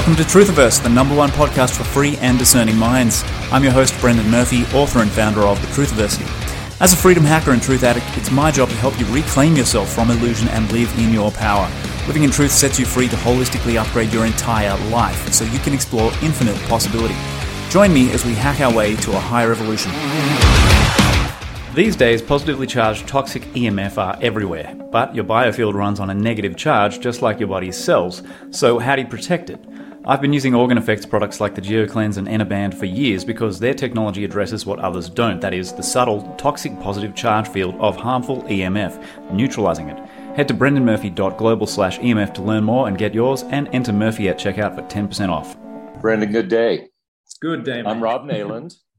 Welcome to Truthiverse, the number one podcast for free and discerning minds. I'm your host, Brendan Murphy, author and founder of The Truthiversity. As a freedom hacker and truth addict, it's my job to help you reclaim yourself from illusion and live in your power. Living in truth sets you free to holistically upgrade your entire life so you can explore infinite possibility. Join me as we hack our way to a higher evolution. These days, positively charged toxic EMF are everywhere, but your biofield runs on a negative charge just like your body's cells, so how do you protect it? I've been using Orgone Effects products like the GeoCleanse and Enerband for years because their technology addresses what others don't that is, the subtle, toxic positive charge field of harmful EMF, neutralizing it. Head to brendanmurphy.global slash EMF to learn more and get yours, and enter Murphy at checkout for 10% off. Brendan, good day. It's good day. I'm Rob Neyland.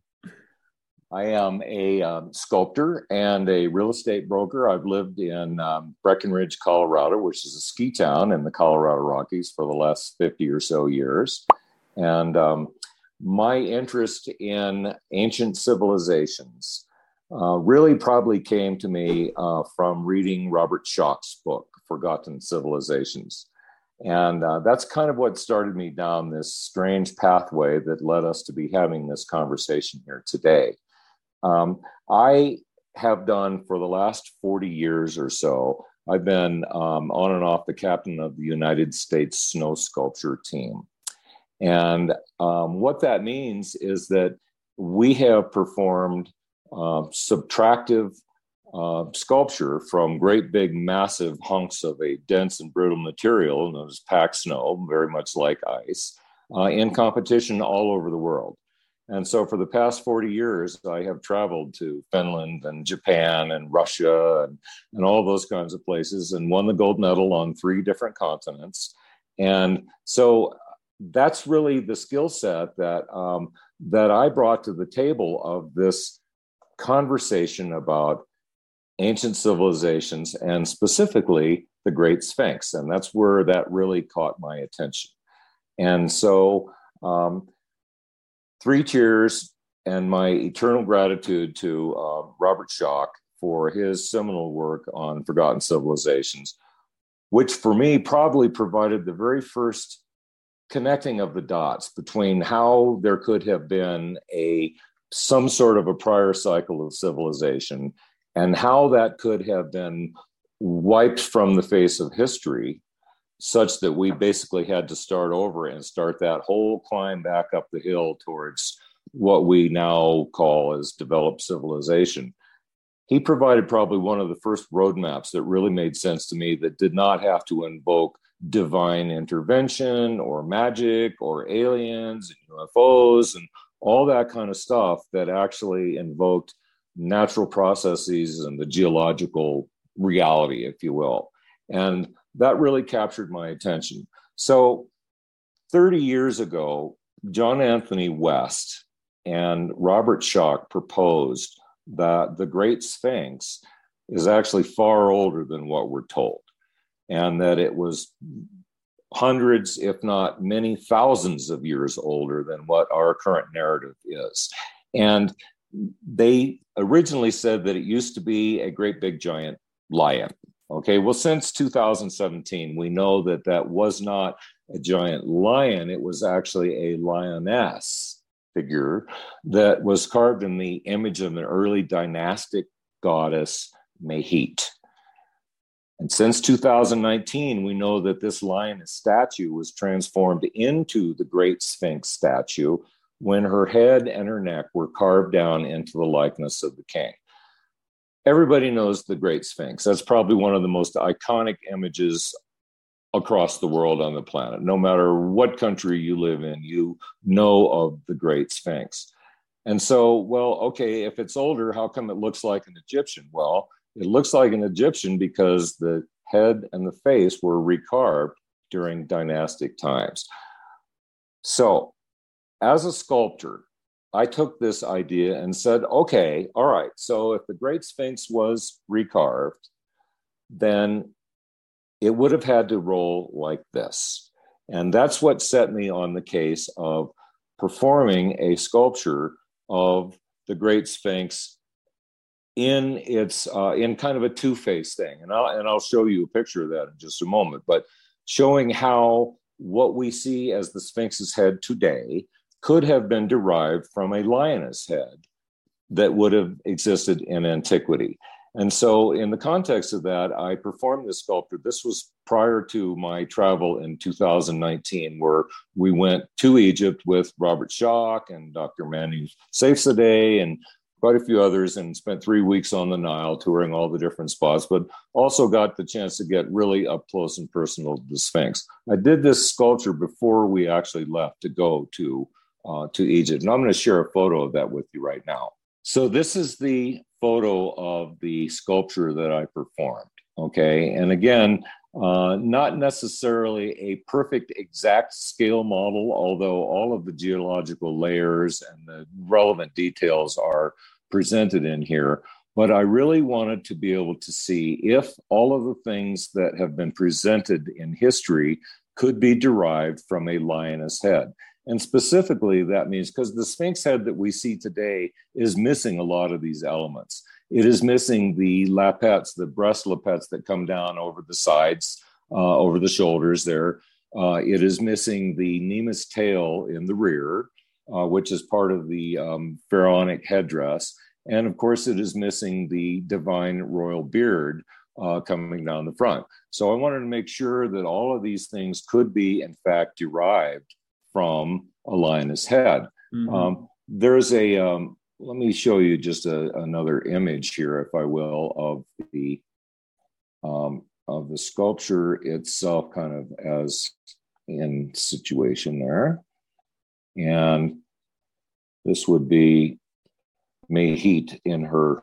I am a um, sculptor and a real estate broker. I've lived in um, Breckenridge, Colorado, which is a ski town in the Colorado Rockies for the last 50 or so years. And um, my interest in ancient civilizations uh, really probably came to me uh, from reading Robert Schoch's book, Forgotten Civilizations. And uh, that's kind of what started me down this strange pathway that led us to be having this conversation here today. Um, I have done for the last 40 years or so, I've been um, on and off the captain of the United States snow sculpture team. And um, what that means is that we have performed uh, subtractive uh, sculpture from great big massive hunks of a dense and brittle material known as packed snow, very much like ice, uh, in competition all over the world. And so for the past 40 years, I have traveled to Finland and Japan and Russia and, and all those kinds of places and won the gold medal on three different continents. And so that's really the skill set that, um, that I brought to the table of this conversation about ancient civilizations and specifically the Great Sphinx. And that's where that really caught my attention. And so um, three cheers and my eternal gratitude to uh, Robert Schoch for his seminal work on forgotten civilizations, which for me probably provided the very first connecting of the dots between how there could have been a some sort of a prior cycle of civilization and how that could have been wiped from the face of history such that we basically had to start over and start that whole climb back up the hill towards what we now call as developed civilization. He provided probably one of the first roadmaps that really made sense to me that did not have to invoke divine intervention or magic or aliens and UFOs and all that kind of stuff that actually invoked natural processes and the geological reality, if you will. And that really captured my attention. So, 30 years ago, John Anthony West and Robert Schoch proposed that the Great Sphinx is actually far older than what we're told, and that it was hundreds, if not many thousands of years older than what our current narrative is. And they originally said that it used to be a great big giant lion Okay, well, since 2017, we know that that was not a giant lion, it was actually a lioness figure that was carved in the image of an early dynastic goddess, Mehit. And since 2019, we know that this lioness statue was transformed into the Great Sphinx statue when her head and her neck were carved down into the likeness of the king everybody knows the Great Sphinx. That's probably one of the most iconic images across the world on the planet. No matter what country you live in, you know of the Great Sphinx. And so, well, okay, if it's older, how come it looks like an Egyptian? Well, it looks like an Egyptian because the head and the face were recarved during dynastic times. So, as a sculptor, I took this idea and said, okay, all right, so if the Great Sphinx was recarved, then it would have had to roll like this. And that's what set me on the case of performing a sculpture of the Great Sphinx in its uh, in kind of a two-face thing. And I'll and I'll show you a picture of that in just a moment, but showing how what we see as the Sphinx's head today could have been derived from a lioness head that would have existed in antiquity. And so, in the context of that, I performed this sculpture. This was prior to my travel in 2019, where we went to Egypt with Robert Schoch and Dr. Manu Seyfzadeh and quite a few others, and spent three weeks on the Nile touring all the different spots, but also got the chance to get really up close and personal to the Sphinx. I did this sculpture before we actually left to go to uh, to Egypt, and I'm going to share a photo of that with you right now. So this is the photo of the sculpture that I performed. Okay. And again, uh, not necessarily a perfect exact scale model, although all of the geological layers and the relevant details are presented in here. But I really wanted to be able to see if all of the things that have been presented in history could be derived from a lioness head. And specifically, that means because the Sphinx head that we see today is missing a lot of these elements. It is missing the lappets, the breast lappets that come down over the sides, uh, over the shoulders there. Uh, it is missing the Nemes tail in the rear, uh, which is part of the um, pharaonic headdress. And of course, it is missing the divine royal beard uh, coming down the front. So I wanted to make sure that all of these things could be, in fact, derived from a lioness head. Mm-hmm. Um, there's a, um, let me show you just a, another image here, if I will, of the um, of the sculpture itself, kind of as in situation there, and this would be Mehit in her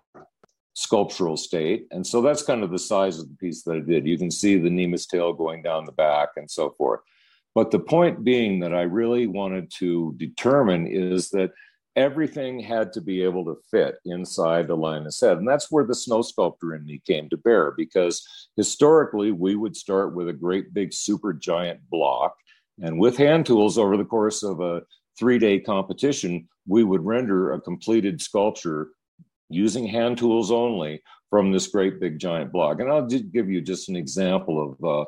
sculptural state, and so that's kind of the size of the piece that I did. You can see the Nemes tail going down the back and so forth. But the point being that I really wanted to determine is that everything had to be able to fit inside the lioness head. And that's where the snow sculptor in me came to bear, because historically we would start with a great big super giant block. And with hand tools over the course of a three day competition, we would render a completed sculpture using hand tools only from this great big giant block. And I'll just give you just an example of uh,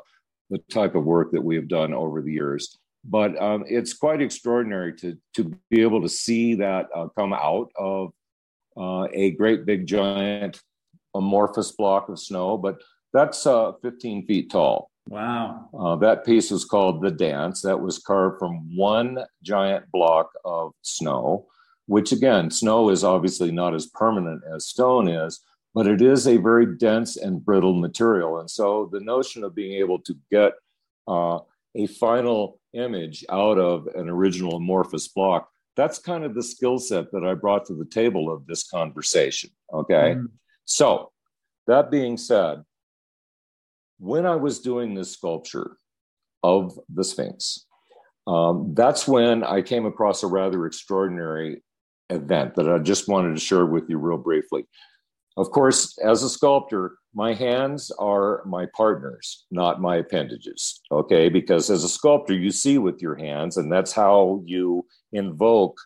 the type of work that we have done over the years. But um, it's quite extraordinary to to be able to see that uh, come out of uh, a great big giant amorphous block of snow. But that's uh, 15 feet tall. Wow. Uh, that piece is called The Dance. That was carved from one giant block of snow, which again, snow is obviously not as permanent as stone is, but it is a very dense and brittle material. And so the notion of being able to get uh, a final image out of an original amorphous block, that's kind of the skill set that I brought to the table of this conversation. Okay. Mm. So that being said, when I was doing this sculpture of the Sphinx, um, that's when I came across a rather extraordinary event that I just wanted to share with you real briefly. Of course, as a sculptor, my hands are my partners, not my appendages. Okay. Because as a sculptor, you see with your hands, and that's how you invoke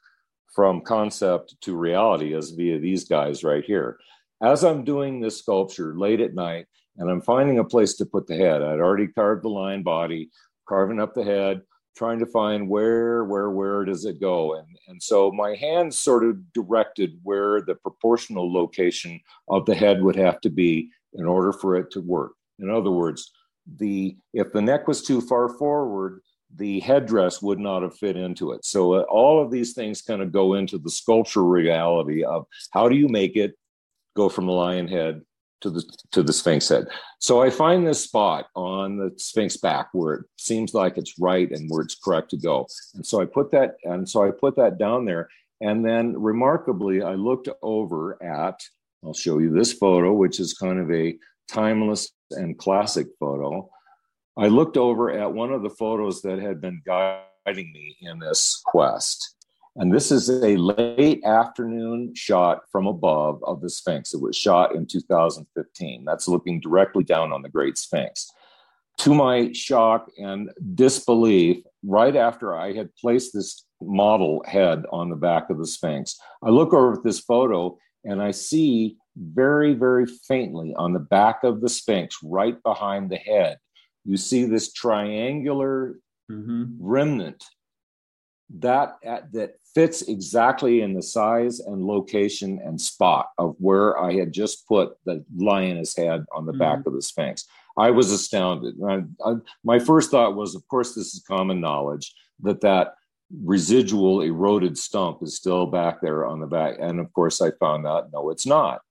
from concept to reality, as via these guys right here. As I'm doing this sculpture late at night and I'm finding a place to put the head, I'd already carved the lion body, carving up the head, trying to find where, where, where does it go? And, and so my hands sort of directed where the proportional location of the head would have to be in order for it to work. In other words, the if the neck was too far forward, the headdress would not have fit into it. So uh, all of these things kind of go into the sculptural reality of how do you make it go from the lion head to the to the Sphinx head. So I find this spot on the Sphinx back where it seems like it's right and where it's correct to go. And so I put that and so I put that down there. And then remarkably, I looked over at, I'll show you this photo, which is kind of a timeless and classic photo. I looked over at one of the photos that had been guiding me in this quest. And this is a late afternoon shot from above of the Sphinx. It was shot in 2015. That's looking directly down on the Great Sphinx. To my shock and disbelief, right after I had placed this model head on the back of the Sphinx, I look over at this photo and I see very, very faintly on the back of the Sphinx, right behind the head, you see this triangular mm-hmm. remnant that that fits exactly in the size and location and spot of where I had just put the lioness head on the mm-hmm. back of the Sphinx. I was astounded. I, I, my first thought was, of course, this is common knowledge that that residual eroded stump is still back there on the back. And of course, I found out no, it's not.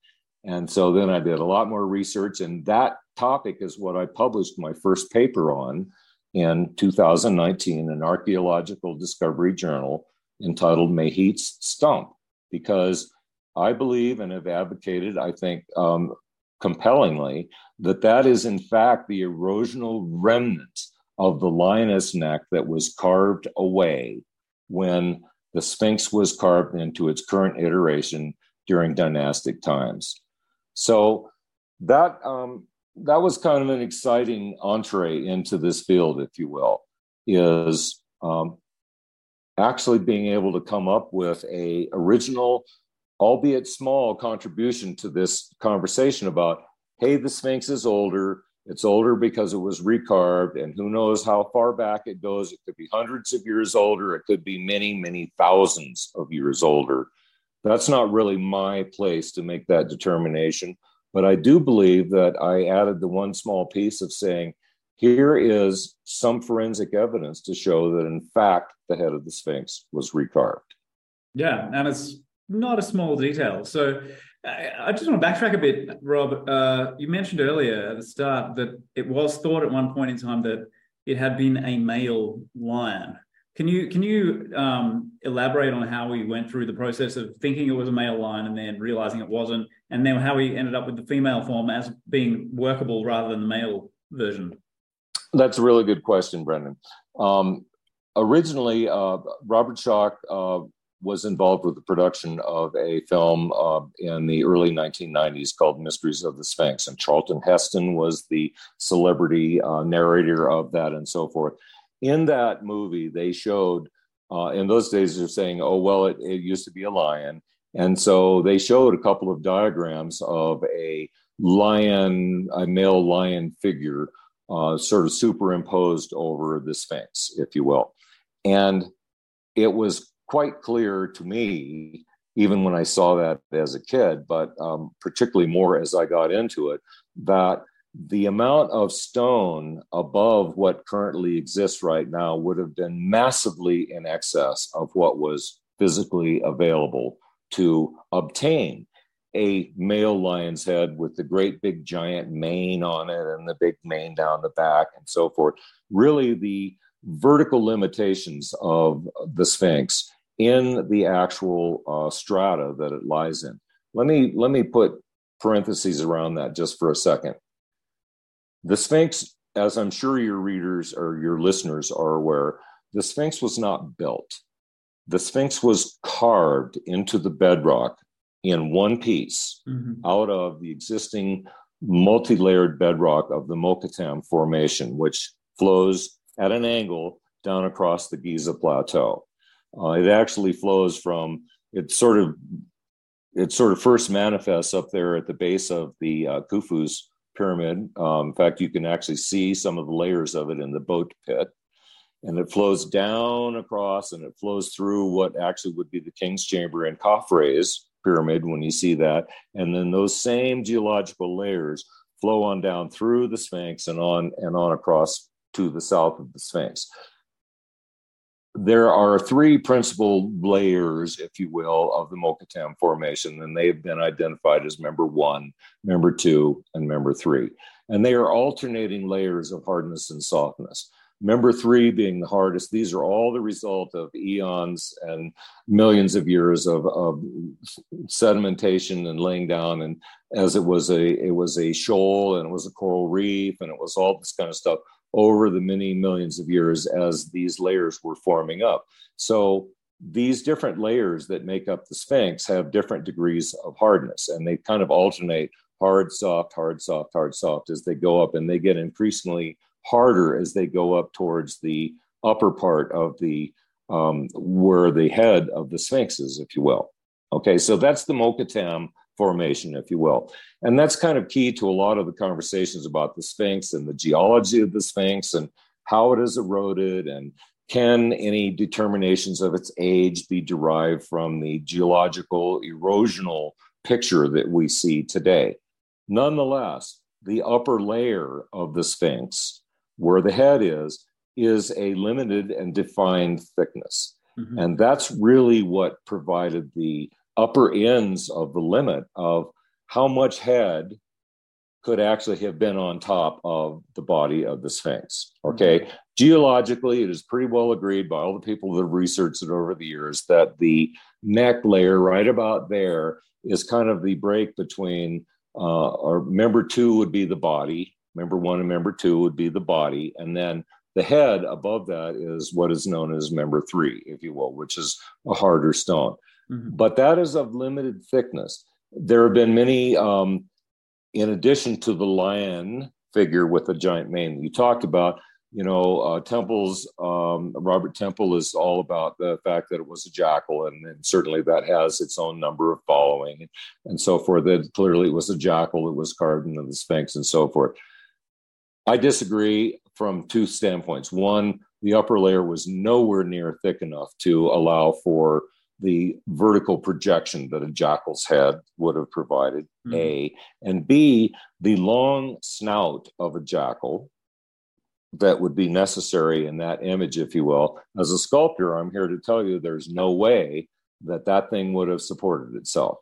And so then I did a lot more research, and that topic is what I published my first paper on in 2019, an archaeological discovery journal entitled Mehit's Stump, because I believe and have advocated, I think, um, compellingly, that that is in fact the erosional remnant of the lioness neck that was carved away when the Sphinx was carved into its current iteration during dynastic times. So that um, that was kind of an exciting entree into this field, if you will, is um, actually being able to come up with a original, albeit small, contribution to this conversation about, hey, the Sphinx is older. It's older because it was recarved, and who knows how far back it goes. It could be hundreds of years older. It could be many, many thousands of years older. That's not really my place to make that determination. But I do believe that I added the one small piece of saying, here is some forensic evidence to show that, in fact, the head of the Sphinx was recarved. Yeah, and it's not a small detail. So I just want to backtrack a bit, Rob. Uh, you mentioned earlier at the start that it was thought at one point in time that it had been a male lion. Can you can you um, elaborate on how we went through the process of thinking it was a male line and then realizing it wasn't, and then how we ended up with the female form as being workable rather than the male version? That's a really good question, Brendan. Um, originally, uh, Robert Schoch uh, was involved with the production of a film uh, in the early 1990s called Mysteries of the Sphinx, and Charlton Heston was the celebrity uh, narrator of that, and so forth in that movie, they showed, uh, in those days, they're saying, oh, well, it, it used to be a lion. And so they showed a couple of diagrams of a lion, a male lion figure, uh, sort of superimposed over the Sphinx, if you will. And it was quite clear to me, even when I saw that as a kid, but um, particularly more as I got into it, that the amount of stone above what currently exists right now would have been massively in excess of what was physically available to obtain a male lion's head with the great big giant mane on it and the big mane down the back and so forth. Really, the vertical limitations of the Sphinx in the actual uh, strata that it lies in. Let me let me put parentheses around that just for a second. The Sphinx, as I'm sure your readers or your listeners are aware, the Sphinx was not built. The Sphinx was carved into the bedrock in one piece mm-hmm. out of the existing multi layered bedrock of the Mokattam Formation, which flows at an angle down across the Giza Plateau. Uh, it actually flows from, it sort of, it sort of first manifests up there at the base of the uh, Khufu's pyramid. Um, in fact, you can actually see some of the layers of it in the boat pit. And it flows down across and it flows through what actually would be the King's Chamber and Khafre's pyramid when you see that. And then those same geological layers flow on down through the Sphinx and on and on across to the south of the Sphinx there are three principal layers, if you will, of the Mokattam Formation, and they have been identified as member one, member two, and member three. And they are alternating layers of hardness and softness. Member three being the hardest, these are all the result of eons and millions of years of, of sedimentation and laying down. And as it was a it was a shoal and it was a coral reef and it was all this kind of stuff over the many millions of years as these layers were forming up. So these different layers that make up the Sphinx have different degrees of hardness, and they kind of alternate hard, soft, hard, soft, hard, soft as they go up, and they get increasingly harder as they go up towards the upper part of the um, where the head of the Sphinx is, if you will. Okay, so that's the Mokattam formation, if you will. And that's kind of key to a lot of the conversations about the Sphinx and the geology of the Sphinx and how it has eroded and can any determinations of its age be derived from the geological erosional picture that we see today? Nonetheless, the upper layer of the Sphinx, where the head is, is a limited and defined thickness. Mm-hmm. And that's really what provided the upper ends of the limit of how much head could actually have been on top of the body of the Sphinx. Okay. Mm-hmm. Geologically, it is pretty well agreed by all the people that have researched it over the years that the neck layer right about there is kind of the break between, uh, or member two would be the body, member one and member two would be the body, and then the head above that is what is known as member three, if you will, which is a harder stone. Mm-hmm. But that is of limited thickness. There have been many, um, in addition to the lion figure with the giant mane you talked about, you know, uh, Temple's um, Robert Temple is all about the fact that it was a jackal, and, and, certainly that has its own number of following and, and so forth. That clearly it was a jackal that was carved into the Sphinx and so forth. I disagree from two standpoints. One, the upper layer was nowhere near thick enough to allow for the vertical projection that a jackal's head would have provided, mm-hmm. A. And B, the long snout of a jackal that would be necessary in that image, if you will. As a sculptor, I'm here to tell you there's no way that that thing would have supported itself.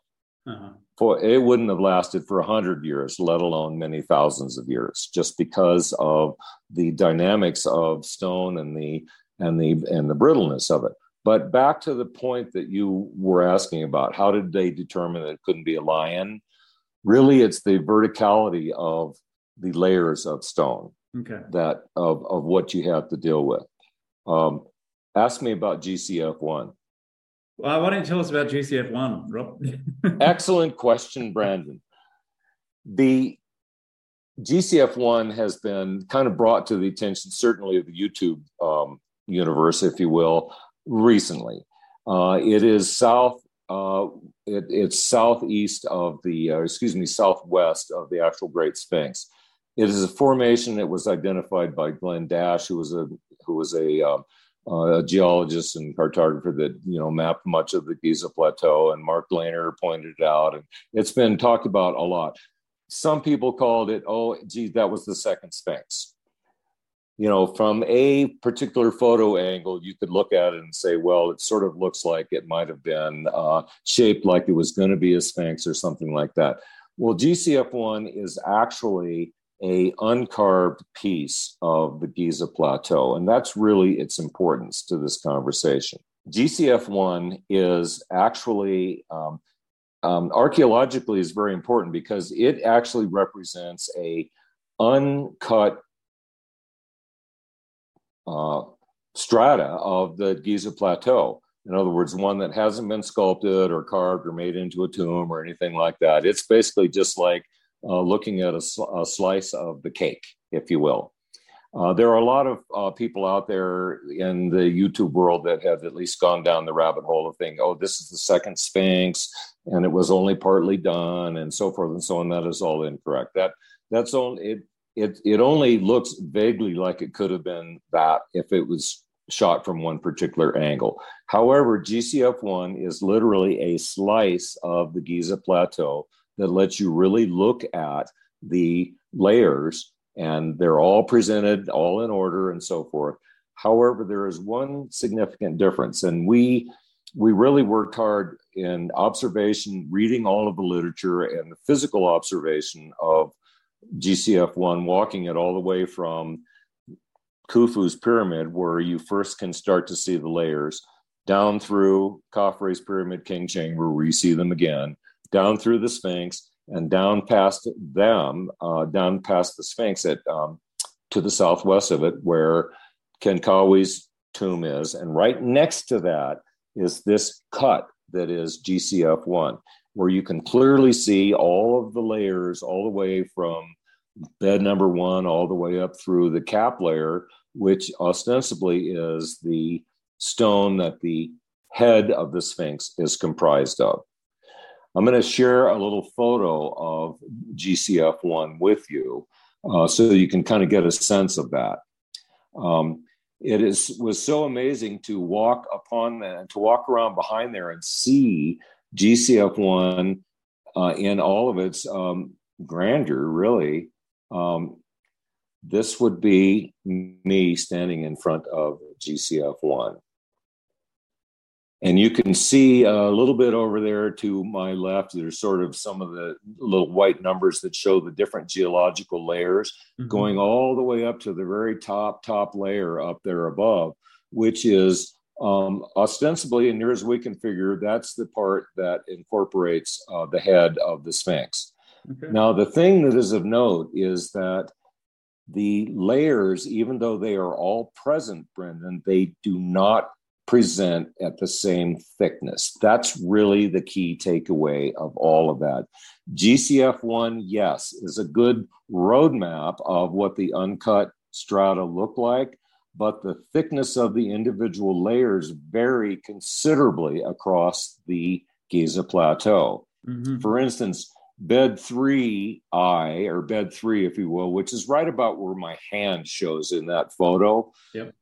Uh-huh. For it wouldn't have lasted for a hundred years, let alone many thousands of years, just because of the dynamics of stone and the and the and the brittleness of it. But back to the point that you were asking about, how did they determine that it couldn't be a lion? Really, it's the verticality of the layers of stone okay. that of, of what you have to deal with. Um, ask me about GCF1. Well, why don't you tell us about GCF1, Rob? Excellent question, Brendan. The GCF1 has been kind of brought to the attention, certainly of the YouTube um, universe, if you will, recently. Uh, it is south. Uh, it, it's southeast of the, uh, excuse me, southwest of the actual Great Sphinx. It is a formation that was identified by Glen Dash, who was a who was a, um, uh, a geologist and cartographer that you know mapped much of the Giza Plateau, and Mark Lehner pointed it out, and it's been talked about a lot. Some people called it, oh, gee, that was the second Sphinx you know, from a particular photo angle, you could look at it and say, well, it sort of looks like it might have been uh, shaped like it was going to be a sphinx or something like that. Well, GCF1 is actually a uncarved piece of the Giza Plateau, and that's really its importance to this conversation. GCF1 is actually um, um, archaeologically is very important because it actually represents a uncut uh, strata of the Giza Plateau. In other words, one that hasn't been sculpted or carved or made into a tomb or anything like that. It's basically just like uh, looking at a, a, slice of the cake, if you will. Uh, there are a lot of uh, people out there in the YouTube world that have at least gone down the rabbit hole of thinking, oh, this is the second Sphinx, and it was only partly done, and so forth and so on. That is all incorrect. That that's only it it it only looks vaguely like it could have been that if it was shot from one particular angle. However, GCF1 is literally a slice of the Giza plateau that lets you really look at the layers and they're all presented all in order and so forth. However, there is one significant difference and we we really worked hard in observation, reading all of the literature and the physical observation of GCF1, walking it all the way from Khufu's pyramid, where you first can start to see the layers, down through Khafre's pyramid, King Chamber, where you see them again, down through the Sphinx, and down past them, uh, down past the Sphinx at um, to the southwest of it, where Khentkawes's tomb is, and right next to that is this cut that is GCF1 where you can clearly see all of the layers all the way from bed number one all the way up through the cap layer, which ostensibly is the stone that the head of the Sphinx is comprised of. I'm going to share a little photo of GCF1 with you uh, so you can kind of get a sense of that. Um, it is was so amazing to walk upon that and to walk around behind there and see GCF1 uh, in all of its um, grandeur, really. Um, this would be me standing in front of GCF1. And you can see a little bit over there to my left, there's sort of some of the little white numbers that show the different geological layers mm-hmm. going all the way up to the very top, top layer up there above, which is um, ostensibly, and near as we can figure, that's the part that incorporates uh, the head of the Sphinx. Okay. Now, the thing that is of note is that the layers, even though they are all present, Brendan, they do not present at the same thickness. That's really the key takeaway of all of that. GCF1, yes, is a good roadmap of what the uncut strata look like, but the thickness of the individual layers vary considerably across the Giza Plateau. Mm-hmm. For instance, bed 3i, or bed 3, if you will, which is right about where my hand shows in that photo. Yep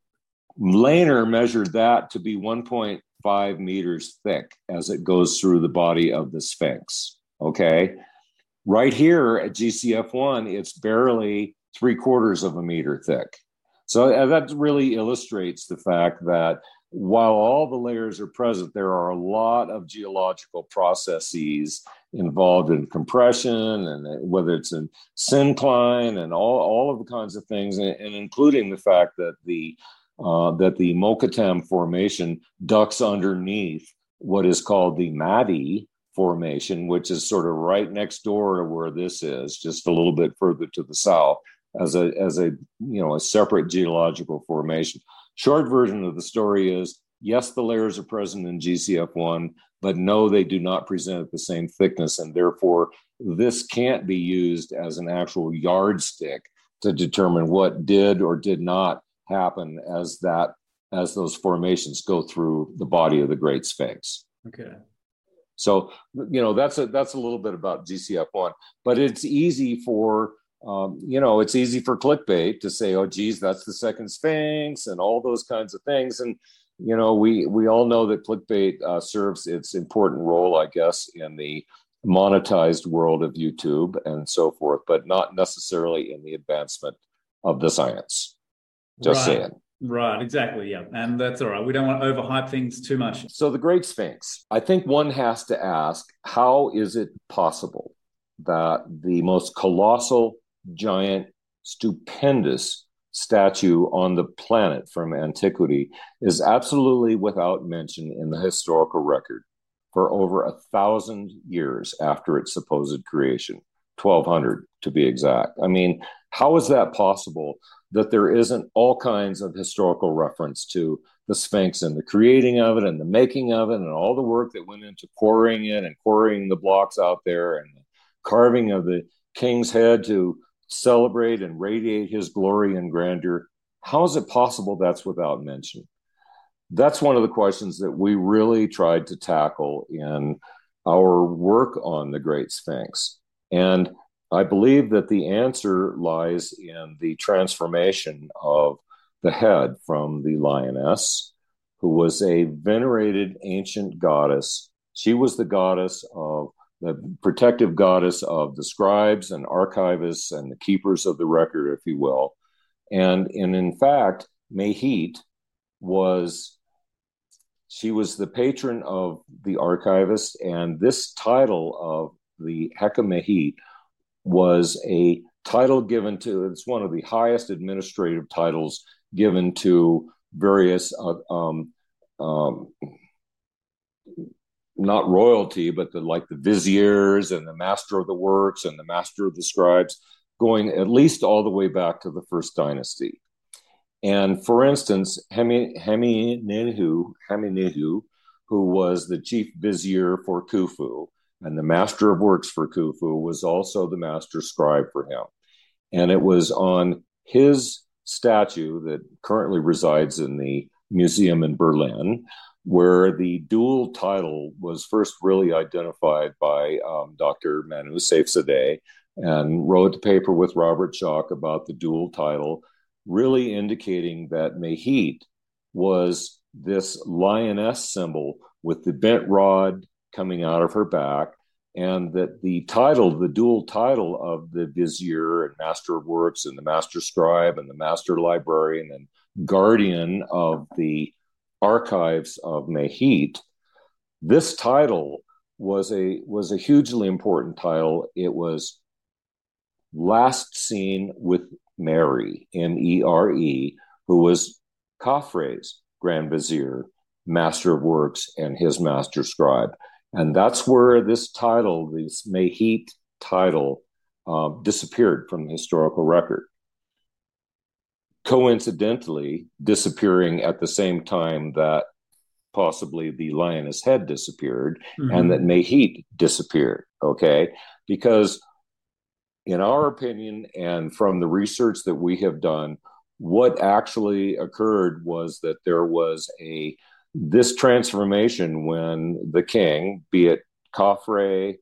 Lehner measured that to be 1.5 meters thick as it goes through the body of the Sphinx. Okay. Right here at GCF1, it's barely three quarters of a meter thick. So uh, that really illustrates the fact that while all the layers are present, there are a lot of geological processes involved in compression and uh, whether it's in syncline and all, all of the kinds of things, and, and including the fact that the uh, that the Mokattam formation ducks underneath what is called the Maadi formation, which is sort of right next door to where this is, just a little bit further to the south, as a as a you know a separate geological formation. Short version of the story is yes, the layers are present in GCF1, but no, they do not present at the same thickness, and therefore this can't be used as an actual yardstick to determine what did or did not happen as that as those formations go through the body of the Great Sphinx. Okay. So you know that's a that's a little bit about GCF one, but it's easy for um, you know it's easy for clickbait to say, oh geez, that's the second Sphinx and all those kinds of things, and you know we we all know that clickbait uh, serves its important role, I guess, in the monetized world of YouTube and so forth, but not necessarily in the advancement of the science. Just right. saying. Right, exactly. Yeah. And that's all right. We don't want to overhype things too much. So, the Great Sphinx, I think one has to ask how is it possible that the most colossal, giant, stupendous statue on the planet from antiquity is absolutely without mention in the historical record for over a thousand years after its supposed creation, 1200 to be exact? I mean, how is that possible that there isn't all kinds of historical reference to the Sphinx and the creating of it and the making of it and all the work that went into quarrying it and quarrying the blocks out there and carving of the king's head to celebrate and radiate his glory and grandeur. How is it possible that's without mention? That's one of the questions that we really tried to tackle in our work on the Great Sphinx. And I believe that the answer lies in the transformation of the head from the lioness, who was a venerated ancient goddess. She was the goddess of the protective goddess of the scribes and archivists and the keepers of the record, if you will. And, and in fact, Mehit was she was the patron of the archivist, and this title of the Heka Mehit was a title given to it's one of the highest administrative titles given to various uh, um, um, not royalty but the like the viziers and the master of the works and the master of the scribes going at least all the way back to the first dynasty and for instance Hemi, Hemiunu, who was the chief vizier for Khufu and the master of works for Khufu was also the master scribe for him. And it was on his statue that currently resides in the museum in Berlin, where the dual title was first really identified by um, Dr. Manu Seyfzadeh and wrote a paper with Robert Schoch about the dual title. really indicating that Mehit was this lioness symbol with the bent rod coming out of her back, and that the title, the dual title of the vizier and master of works and the master scribe and the master librarian and guardian of the archives of Mehit, this title was a was a hugely important title. It was last seen with Mary, M E R E, who was Khafre's Grand Vizier, Master of Works, and his Master Scribe. And that's where this title, this Mehit title, uh, disappeared from the historical record. Coincidentally, disappearing at the same time that possibly the lioness head disappeared mm-hmm. and that Mehit disappeared. Okay. Because, in our opinion, and from the research that we have done, what actually occurred was that there was a this transformation when the king, be it Khafre,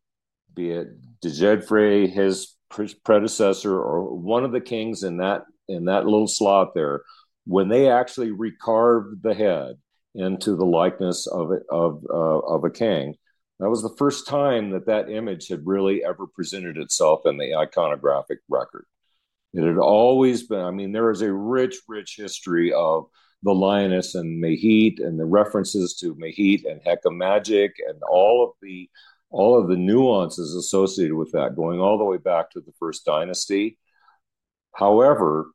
be it Djedefre, his predecessor, or one of the kings in that in that little slot there, when they actually recarved the head into the likeness of of uh, of a king, that was the first time that that image had really ever presented itself in the iconographic record. It had always been, I mean, there is a rich, rich history of the lioness and Mehit and the references to Mehit and Heka magic and all of the all of the nuances associated with that, going all the way back to the first dynasty. However,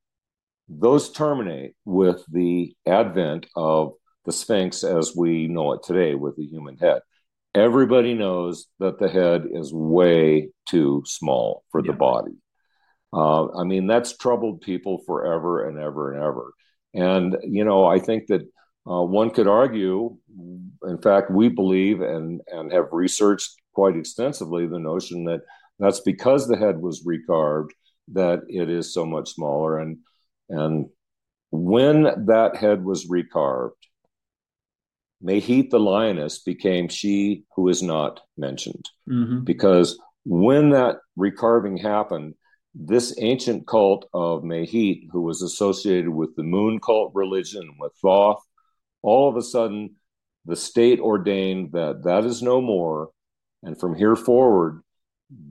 those terminate with the advent of the Sphinx as we know it today with the human head. Everybody knows that the head is way too small for yeah. the body. Uh, I mean, that's troubled people forever and ever and ever. And, you know, I think that uh, one could argue, in fact, we believe and, and have researched quite extensively the notion that that's because the head was recarved that it is so much smaller. And, and when that head was recarved, Mehit the lioness became she who is not mentioned. Mm-hmm. Because when that recarving happened, this ancient cult of Mehit, who was associated with the moon cult religion, with Thoth, all of a sudden the state ordained that that is no more. And from here forward,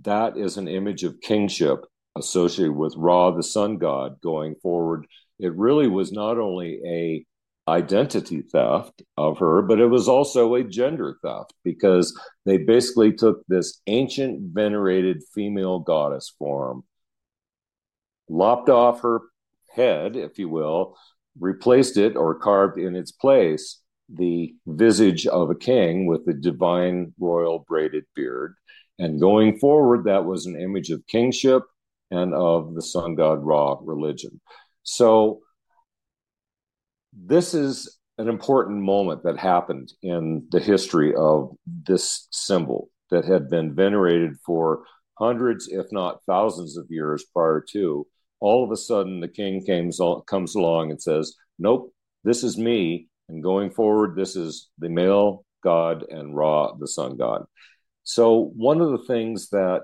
that is an image of kingship associated with Ra, the sun god, going forward. It really was not only a identity theft of her, but it was also a gender theft because they basically took this ancient venerated female goddess form lopped off her head, if you will, replaced it or carved in its place the visage of a king with the divine royal braided beard. And going forward, that was an image of kingship and of the sun god Ra religion. So, this is an important moment that happened in the history of this symbol that had been venerated for hundreds, if not thousands of years prior to all of a sudden the king comes, comes along and says, Nope, this is me. And going forward, this is the male god and Ra, the sun god. So, one of the things that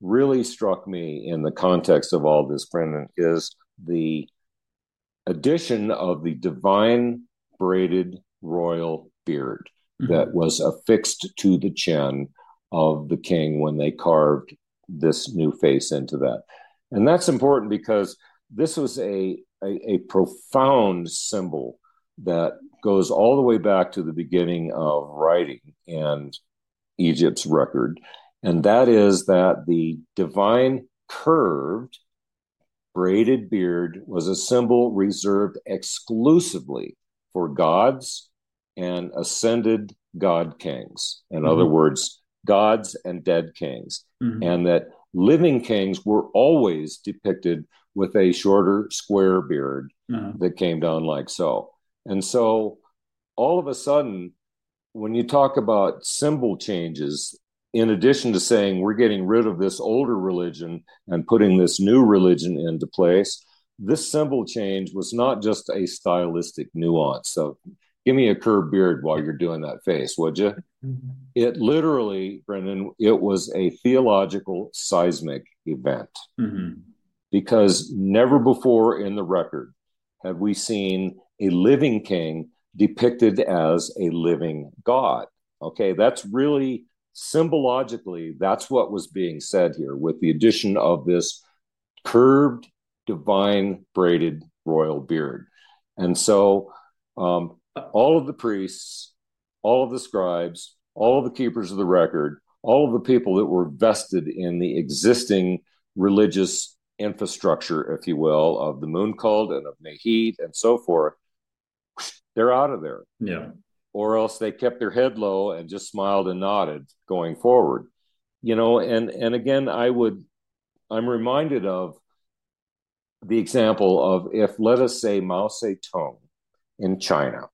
really struck me in the context of all this, Brendan, is the addition of the divine braided royal beard mm-hmm. that was affixed to the chin of the king when they carved this new face into that. And that's important because this was a, a, a profound symbol that goes all the way back to the beginning of writing and Egypt's record. And that is that the divine curved braided beard was a symbol reserved exclusively for gods and ascended god kings. In mm-hmm. other words, gods and dead kings. Mm-hmm. And that living kings were always depicted with a shorter square beard uh-huh. that came down like so. And so all of a sudden, when you talk about symbol changes, in addition to saying we're getting rid of this older religion and putting this new religion into place, this symbol change was not just a stylistic nuance. So give me a curved beard while you're doing that face, would you? Mm-hmm. It literally, Brendan, it was a theological seismic event. Mm-hmm. because never before in the record have we seen a living king depicted as a living God. Okay, that's really symbologically, that's what was being said here with the addition of this curved, divine, braided royal beard. And so um, all of the priests, all of the scribes, all of the keepers of the record, all of the people that were vested in the existing religious infrastructure, if you will, of the moon cult and of Mehit and so forth, they're out of there. Yeah. Or else they kept their head low and just smiled and nodded going forward. You know, and and again, I would I'm reminded of the example of if let us say Mao Zedong in China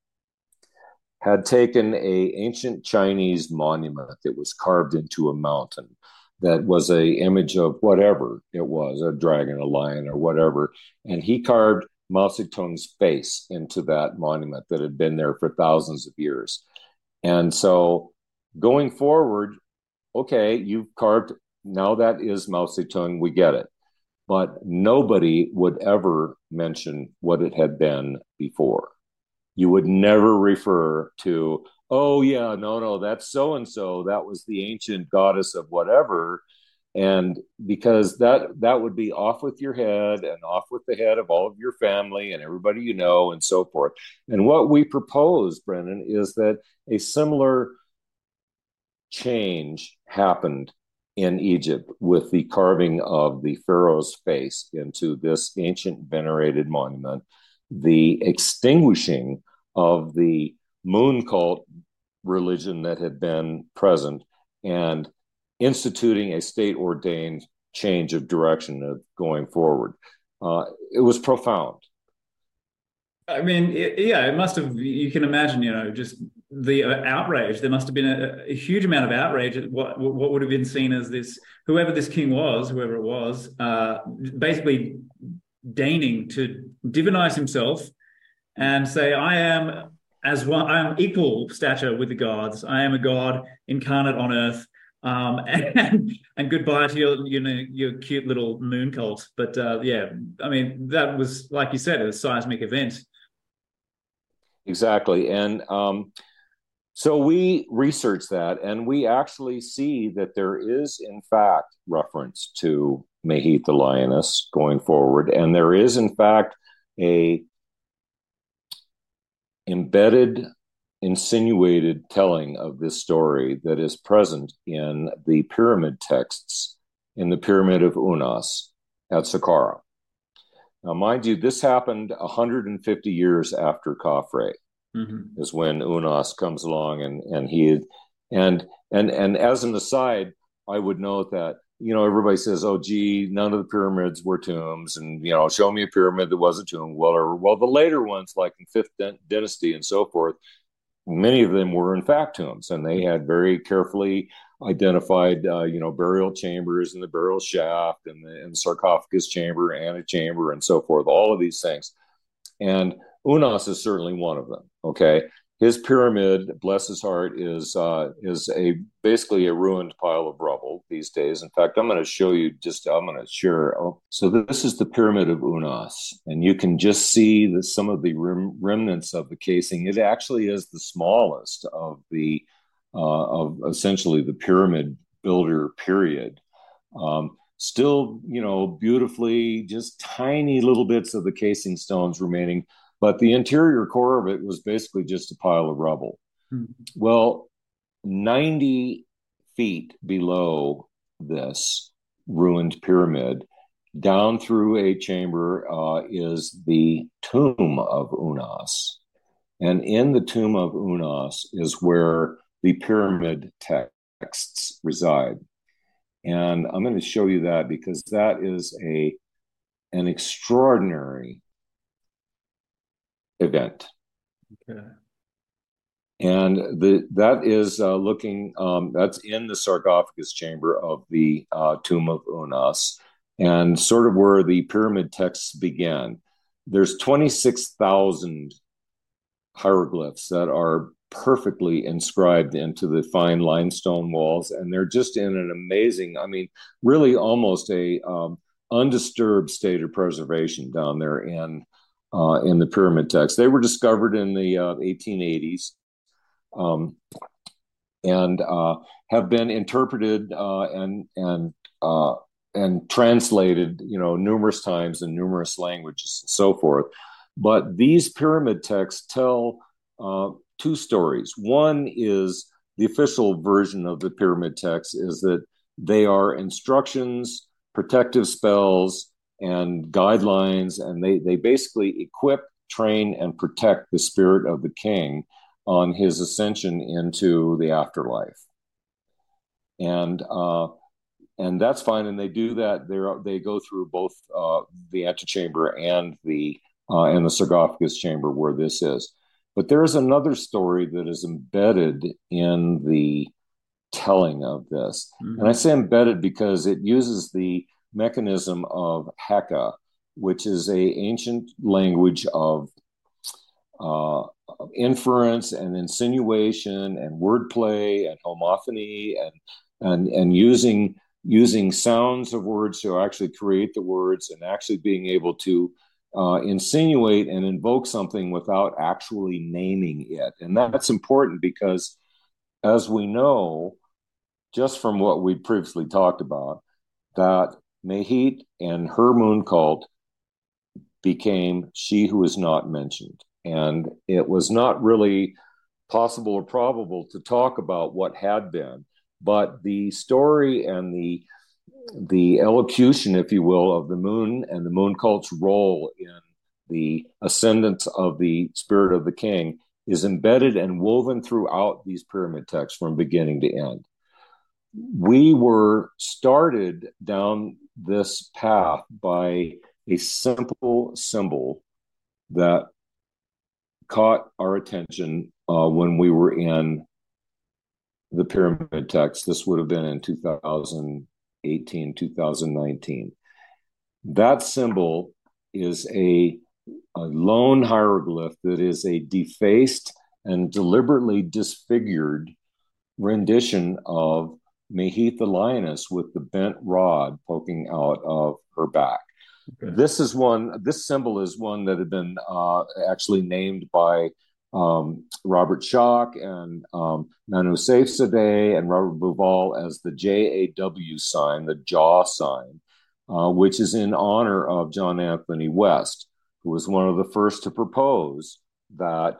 had taken a ancient Chinese monument that was carved into a mountain that was a image of whatever it was, a dragon, a lion, or whatever, and he carved Mao Zedong's face into that monument that had been there for thousands of years. And so going forward, okay, you've carved, now that is Mao Zedong, we get it. But nobody would ever mention what it had been before. You would never refer to, oh, yeah, no, no, that's so and so. That was the ancient goddess of whatever and because that that would be off with your head and off with the head of all of your family and everybody you know and so forth. And what we propose Brendan is that a similar change happened in egypt with the carving of the pharaoh's face into this ancient venerated monument the extinguishing of the moon cult religion that had been present and instituting a state ordained change of direction of going forward. Uh, it was profound. I mean, it, yeah, it must have. You can imagine, you know, just the uh, outrage. There must have been a, a, huge amount of outrage at what what would have been seen as this, whoever this king was, whoever it was, uh, basically deigning to divinize himself and say, "I am as one. I am equal stature with the gods. I am a god incarnate on earth." Um, and, and goodbye to your you know your cute little moon cult. But uh, yeah, I mean that was like you said, a seismic event. Exactly, and um, so we research that, and we actually see that there is, in fact, reference to Mehit the lioness going forward, and there is, in fact, a embedded insinuated telling of this story that is present in the pyramid texts in the Pyramid of Unas at Saqqara. Now, mind you, this happened 150 years after Khafre, mm-hmm. is when Unas comes along and and he and and and as an aside, I would note that you know everybody says, "Oh, gee, none of the pyramids were tombs," and you know, show me a pyramid that was a tomb. Well, or well, the later ones, like in Fifth Dynasty and so forth, many of them were in fact tombs, and they had very carefully identified, uh, you know, burial chambers and the burial shaft and the and sarcophagus chamber, antechamber, and so forth. All of these things, and Unas is certainly one of them. Okay, his pyramid, bless his heart, is uh, is a basically a ruined pile of rubble these days. In fact, I'm going to show you just. I'm going to share. Oh, so this is the pyramid of Unas, and you can just see that some of the rem- remnants of the casing. It actually is the smallest of the uh, of essentially the pyramid builder period. Um, still, you know, beautifully, just tiny little bits of the casing stones remaining but the interior core of it was basically just a pile of rubble. Hmm. Well, 90 feet below this ruined pyramid, down through a chamber, uh, is the tomb of Unas. And in the tomb of Unas is where the pyramid texts reside. And I'm going to show you that because that is a an extraordinary event. Okay. And the that is uh, looking um, that's in the sarcophagus chamber of the uh, tomb of Unas, and sort of where the pyramid texts began. There's 26,000 hieroglyphs that are perfectly inscribed into the fine limestone walls, and they're just in an amazing. I mean, really, almost a um, undisturbed state of preservation down there in uh, in the pyramid texts. They were discovered in the uh, 1880s um, and uh, have been interpreted uh, and and uh, and translated, you know, numerous times in numerous languages and so forth. But these pyramid texts tell uh, two stories. One is the official version of the pyramid text is that they are instructions, protective spells, and guidelines, and they, they basically equip, train, and protect the spirit of the king on his ascension into the afterlife. And uh, and that's fine. And they do that. They they go through both uh, the antechamber and the uh, and the sarcophagus chamber where this is. But there's another story that is embedded in the telling of this, mm-hmm. and I say embedded because it uses the mechanism of Heka, which is a ancient language of uh, inference and insinuation and wordplay and homophony and and and using using sounds of words to actually create the words and actually being able to uh, insinuate and invoke something without actually naming it. And that's important because, as we know, just from what we previously talked about, that Mehit and her moon cult became she who is not mentioned. And it was not really possible or probable to talk about what had been, but the story and the the elocution, if you will, of the moon and the moon cult's role in the ascendance of the spirit of the king is embedded and woven throughout these pyramid texts from beginning to end. We were started down this path by a simple symbol that caught our attention uh, when we were in the pyramid text. This would have been in 2018, 2019. That symbol is a, a lone hieroglyph that is a defaced and deliberately disfigured rendition of Mehit the lioness with the bent rod poking out of her back. Okay. This is one. This symbol is one that had been uh, actually named by um, Robert Schoch and um, Manu Seyfzadeh and Robert Bauval as the JAW sign, the jaw sign, uh, which is in honor of John Anthony West, who was one of the first to propose that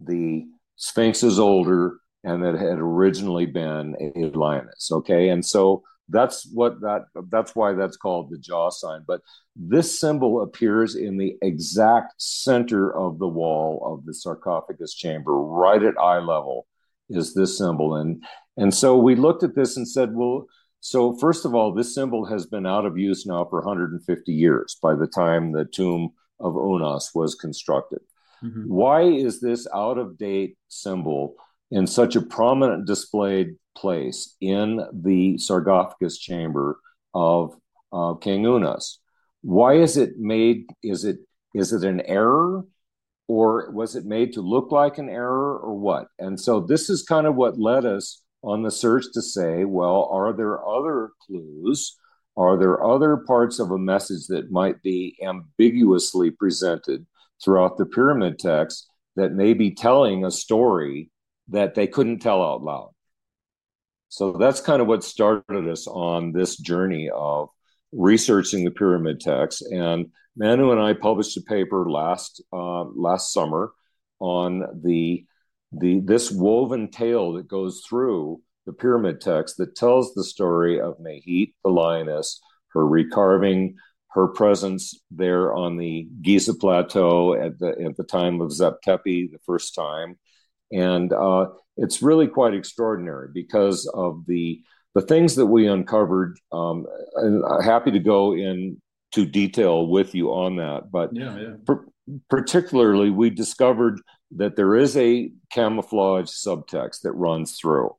the Sphinx is older and that it had originally been a lioness. Okay, and so that's what that that's why that's called the jaw sign but this symbol appears in the exact center of the wall of the sarcophagus chamber right at eye level is this symbol and and so we looked at this and said well so first of all this symbol has been out of use now for 150 years by the time the tomb of unas was constructed mm-hmm. why is this out of date symbol in such a prominent displayed place in the sarcophagus chamber of uh, King Unas. Why is it made? Is it is it an error, or was it made to look like an error, or what? And so this is kind of what led us on the search to say, well, are there other clues? Are there other parts of a message that might be ambiguously presented throughout the pyramid text that may be telling a story that they couldn't tell out loud? So that's kind of what started us on this journey of researching the pyramid text. And Manu and I published a paper last uh, last summer on the the this woven tale that goes through the pyramid text that tells the story of Mehit, the lioness, her recarving, her presence there on the Giza plateau at the at the time of Zep Tepi, the first time, and uh, it's really quite extraordinary because of the the things that we uncovered. Um, and I'm happy to go into detail with you on that, but yeah, yeah. Per- particularly, we discovered that there is a camouflage subtext that runs through.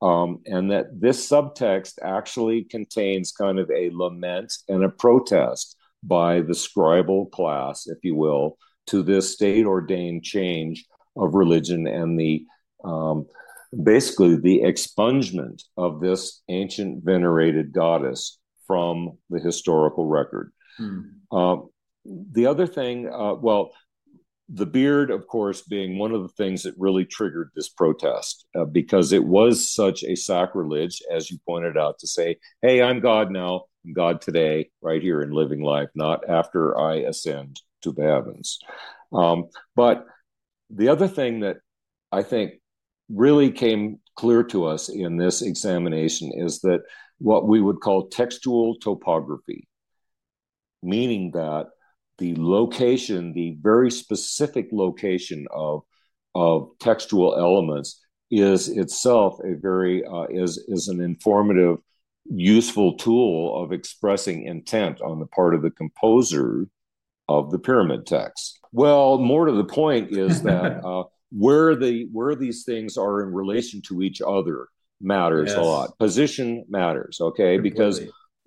Um, and that this subtext actually contains kind of a lament and a protest by the scribal class, if you will, to this state ordained change of religion and the um, basically the expungement of this ancient venerated goddess from the historical record. Hmm. Uh, the other thing, uh, well, the beard, of course, being one of the things that really triggered this protest uh, because it was such a sacrilege, as you pointed out, to say, hey, I'm God now, I'm God today, right here in living life, not after I ascend to the heavens. Um, but the other thing that I think really came clear to us in this examination is that what we would call textual topography, meaning that the location, the very specific location of of textual elements is itself a very uh, is is an informative, useful tool of expressing intent on the part of the composer of the pyramid text. Well, more to the point is that uh, where the where these things are in relation to each other matters yes. a lot. Position matters, okay? Completely. Because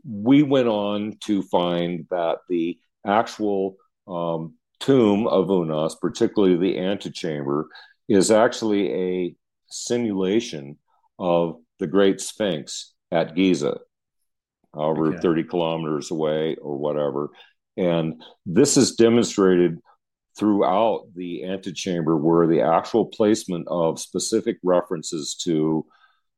we went on to find that the actual um, tomb of Unas, particularly the antechamber, is actually a simulation of the Great Sphinx at Giza, however, okay. 30 kilometers away or whatever. And this is demonstrated throughout the antechamber where the actual placement of specific references to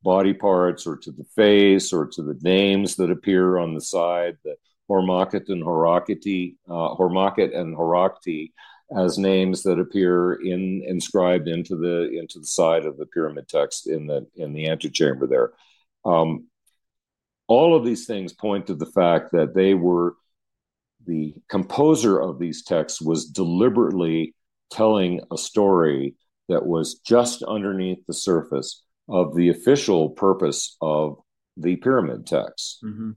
body parts or to the face or to the names that appear on the side, the Hormaket and Horakiti, uh, Hormaket and Horakti as names that appear in inscribed into the into the side of the pyramid text in the in the antechamber there. Um, all of these things point to the fact that they were the composer of these texts was deliberately telling a story that was just underneath the surface of the official purpose of the pyramid texts. Mm-hmm.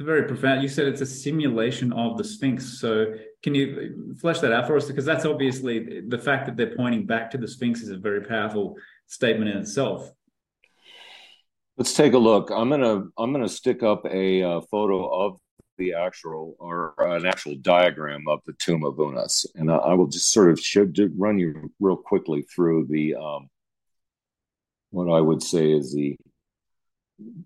Very profound. You said it's a simulation of the Sphinx. So, can you flesh that out for us? Because that's obviously the fact that they're pointing back to the Sphinx is a very powerful statement in itself. Let's take a look. I'm gonna I'm gonna stick up a uh, photo of the actual or an actual diagram of the tomb of Unas, and I, I will just sort of show, run you real quickly through the um, what I would say is the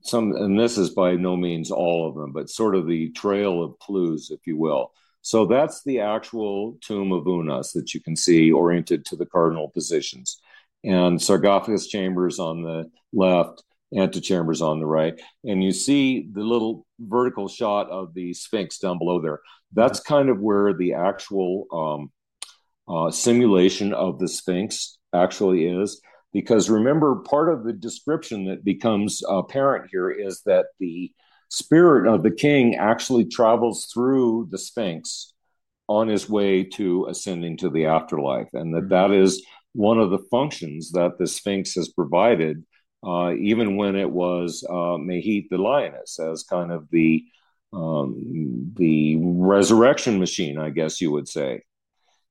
some, and this is by no means all of them, but sort of the trail of clues, if you will. So that's the actual tomb of Unas that you can see oriented to the cardinal positions. And sarcophagus chambers on the left, antechambers on the right. And you see the little vertical shot of the Sphinx down below there. That's kind of where the actual um, uh, simulation of the Sphinx actually is. Because remember, part of the description that becomes apparent here is that the spirit of the king actually travels through the Sphinx on his way to ascending to the afterlife, and that, mm-hmm. that is one of the functions that the Sphinx has provided, uh, even when it was uh, Mehit the lioness, as kind of the um, the resurrection machine, I guess you would say.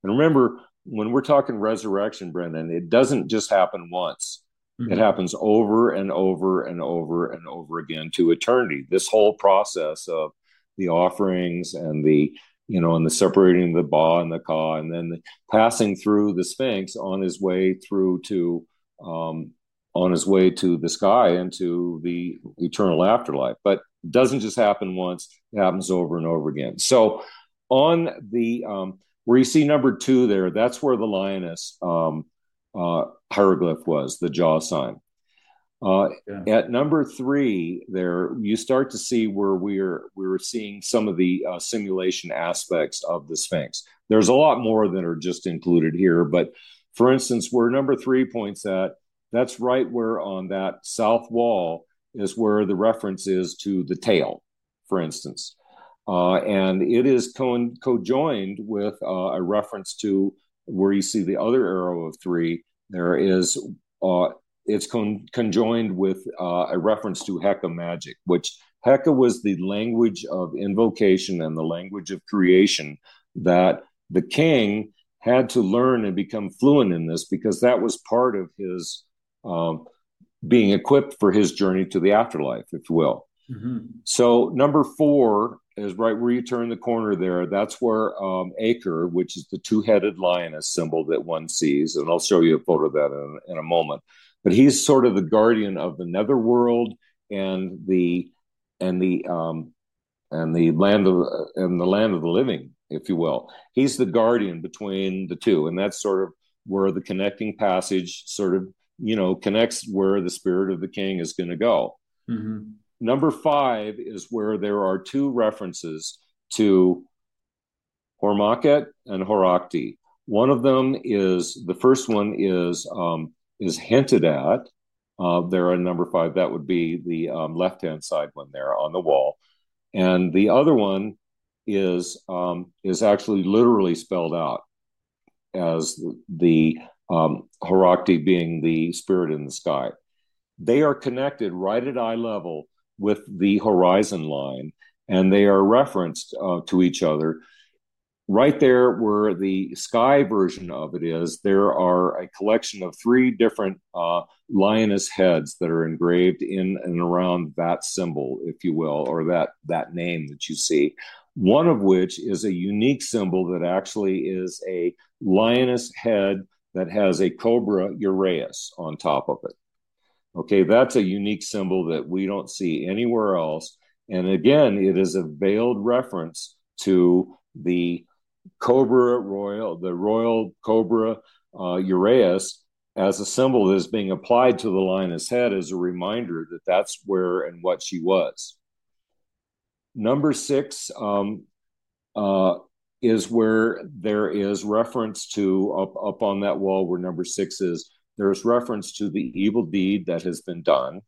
And remember, when we're talking resurrection, Brendan, it doesn't just happen once. Mm-hmm. It happens over and over and over and over again to eternity. This whole process of the offerings and the you know, and the separating the ba and the ka, and then the passing through the Sphinx on his way through to um, on his way to the sky and to the eternal afterlife. But it doesn't just happen once; it happens over and over again. So, on the um, where you see number two there, that's where the lioness um, uh, hieroglyph was, the jaw sign. Uh, yeah. At number three, there you start to see where we're we're seeing some of the uh, simulation aspects of the Sphinx. There's a lot more that are just included here, but for instance, where number three points at, that's right where on that south wall is where the reference is to the tail, for instance. Uh, and it is co- co-joined with uh, a reference to where you see the other arrow of three. There is uh, it's con- conjoined with uh, a reference to Heka magic, which Heka was the language of invocation and the language of creation that the king had to learn and become fluent in this because that was part of his um, being equipped for his journey to the afterlife, if you will. Mm-hmm. So number four is right where you turn the corner there. That's where um, Aker, which is the two-headed lioness symbol that one sees, and I'll show you a photo of that in, in a moment. But he's sort of the guardian of the netherworld and the and the um, and the land of and the land of the living, if you will. He's the guardian between the two, and that's sort of where the connecting passage sort of you know connects where the spirit of the king is going to go. Mm-hmm. Number five is where there are two references to Hormaket and Horakti. One of them is the first one is um, is hinted at uh, there are number five. That would be the um, left hand side one there on the wall, and the other one is um, is actually literally spelled out as the um, Horakti being the spirit in the sky. They are connected right at eye level with the horizon line, and they are referenced uh, to each other right there where the sky version of it is, there are a collection of three different uh, lioness heads that are engraved in and around that symbol, if you will, or that that name that you see. One of which is a unique symbol that actually is a lioness head that has a cobra uraeus on top of it. Okay, that's a unique symbol that we don't see anywhere else. And again, it is a veiled reference to the Cobra Royal, the Royal Cobra uh, Uraeus, as a symbol that is being applied to the lioness head as a reminder that that's where and what she was. Number six um, uh, is where there is reference to up, up on that wall where number six is. There's reference to the evil deed that has been done.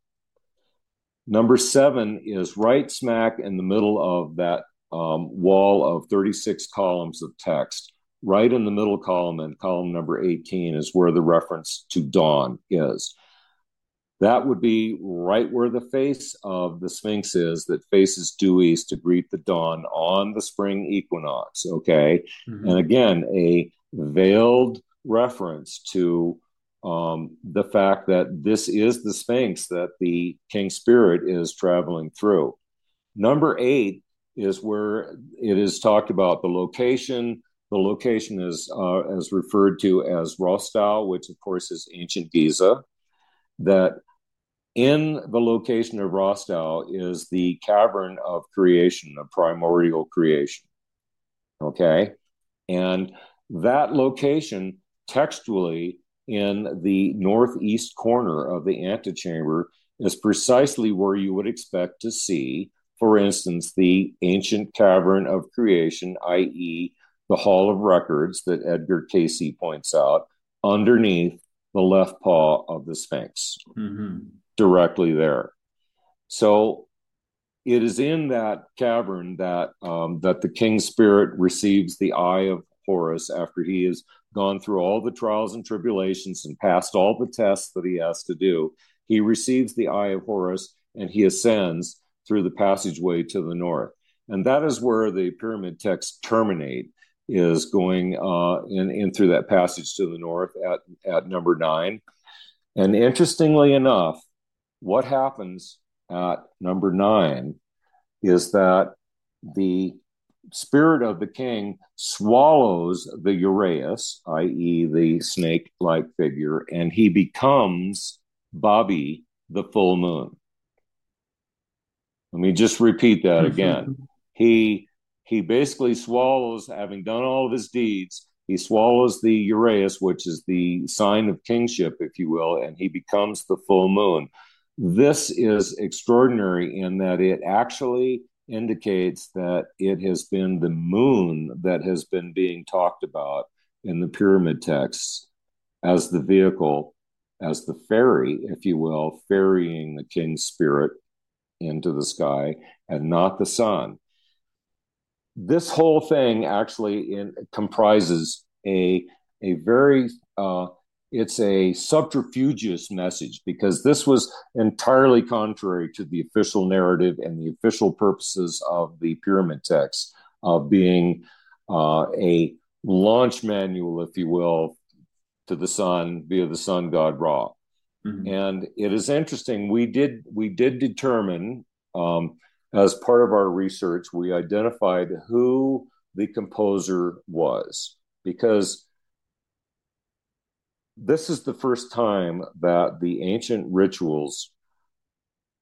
Number seven is right smack in the middle of that um, wall of 36 columns of text. Right in the middle column, and column number 18, is where the reference to dawn is. That would be right where the face of the Sphinx is, that faces due east to greet the dawn on the spring equinox. Okay. Mm-hmm. And again, a veiled reference to um, the fact that this is the Sphinx that the King Spirit is traveling through. Number eight is where it is talked about the location. The location is uh, as referred to as Rostau, which of course is ancient Giza. That in the location of Rostau is the cavern of creation, of primordial creation. Okay, and that location textually in the northeast corner of the antechamber is precisely where you would expect to see for instance, the ancient cavern of creation, i.e., the Hall of Records that Edgar Cayce points out, underneath the left paw of the Sphinx, mm-hmm. directly there. So it is in that cavern that um, that the king's spirit receives the eye of Horus after he has gone through all the trials and tribulations and passed all the tests that he has to do. He receives the eye of Horus and he ascends through the passageway to the north. And that is where the pyramid texts terminate, is going uh, in, in through that passage to the north at, at number nine. And interestingly enough, what happens at number nine is that the spirit of the king swallows the uraeus, i.e., the snake like figure, and he becomes Bobby the full moon. Let me just repeat that mm-hmm. again. he he basically swallows, having done all of his deeds, he swallows the Uraeus, which is the sign of kingship, if you will, and he becomes the full moon. This is extraordinary in that it actually indicates that it has been the moon that has been being talked about in the pyramid texts as the vehicle, as the ferry, if you will, ferrying the king's spirit into the sky and not the sun. This whole thing actually in, comprises a a very uh, it's a subterfugious message because this was entirely contrary to the official narrative and the official purposes of the pyramid text of being uh, a launch manual, if you will, to the sun via the sun god Ra. Mm-hmm. And it is interesting. We did we did determine um, as part of our research, we identified who the composer was because this is the first time that the ancient rituals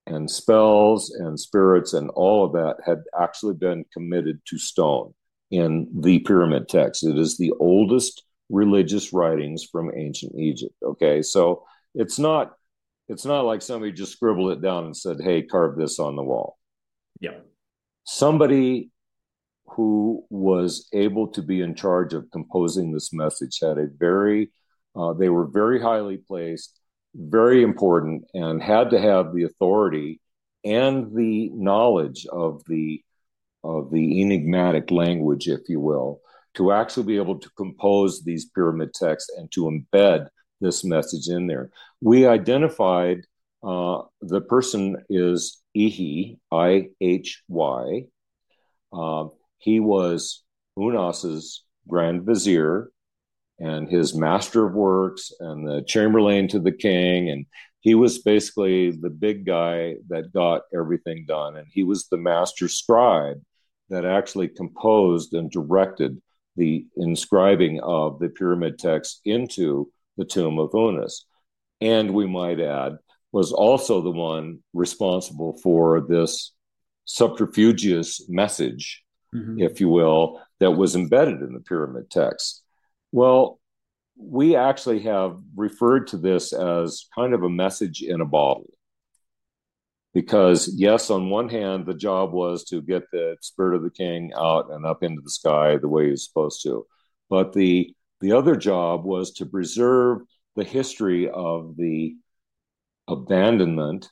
and spells and spirits and all of that had actually been committed to stone in the pyramid text. It is the oldest religious writings from ancient Egypt. Okay, so it's not it's not like somebody just scribbled it down and said, "Hey, carve this on the wall." Yeah, somebody who was able to be in charge of composing this message had a very uh, they were very highly placed very important and had to have the authority and the knowledge of the of the enigmatic language, if you will, to actually be able to compose these pyramid texts and to embed this message in there. We identified uh, the person is Ihi, I H Y. Uh, he was Unas's grand vizier and his master of works and the chamberlain to the king. And he was basically the big guy that got everything done. And he was the master scribe that actually composed and directed the inscribing of the pyramid text into the tomb of unas. And we might add was also the one responsible for this subterfugious message mm-hmm. if you will that was embedded in the pyramid text well, we actually have referred to this as kind of a message in a bottle. Because, yes, on one hand, the job was to get the spirit of the king out and up into the sky the way he's supposed to. But the, the other job was to preserve the history of the abandonment,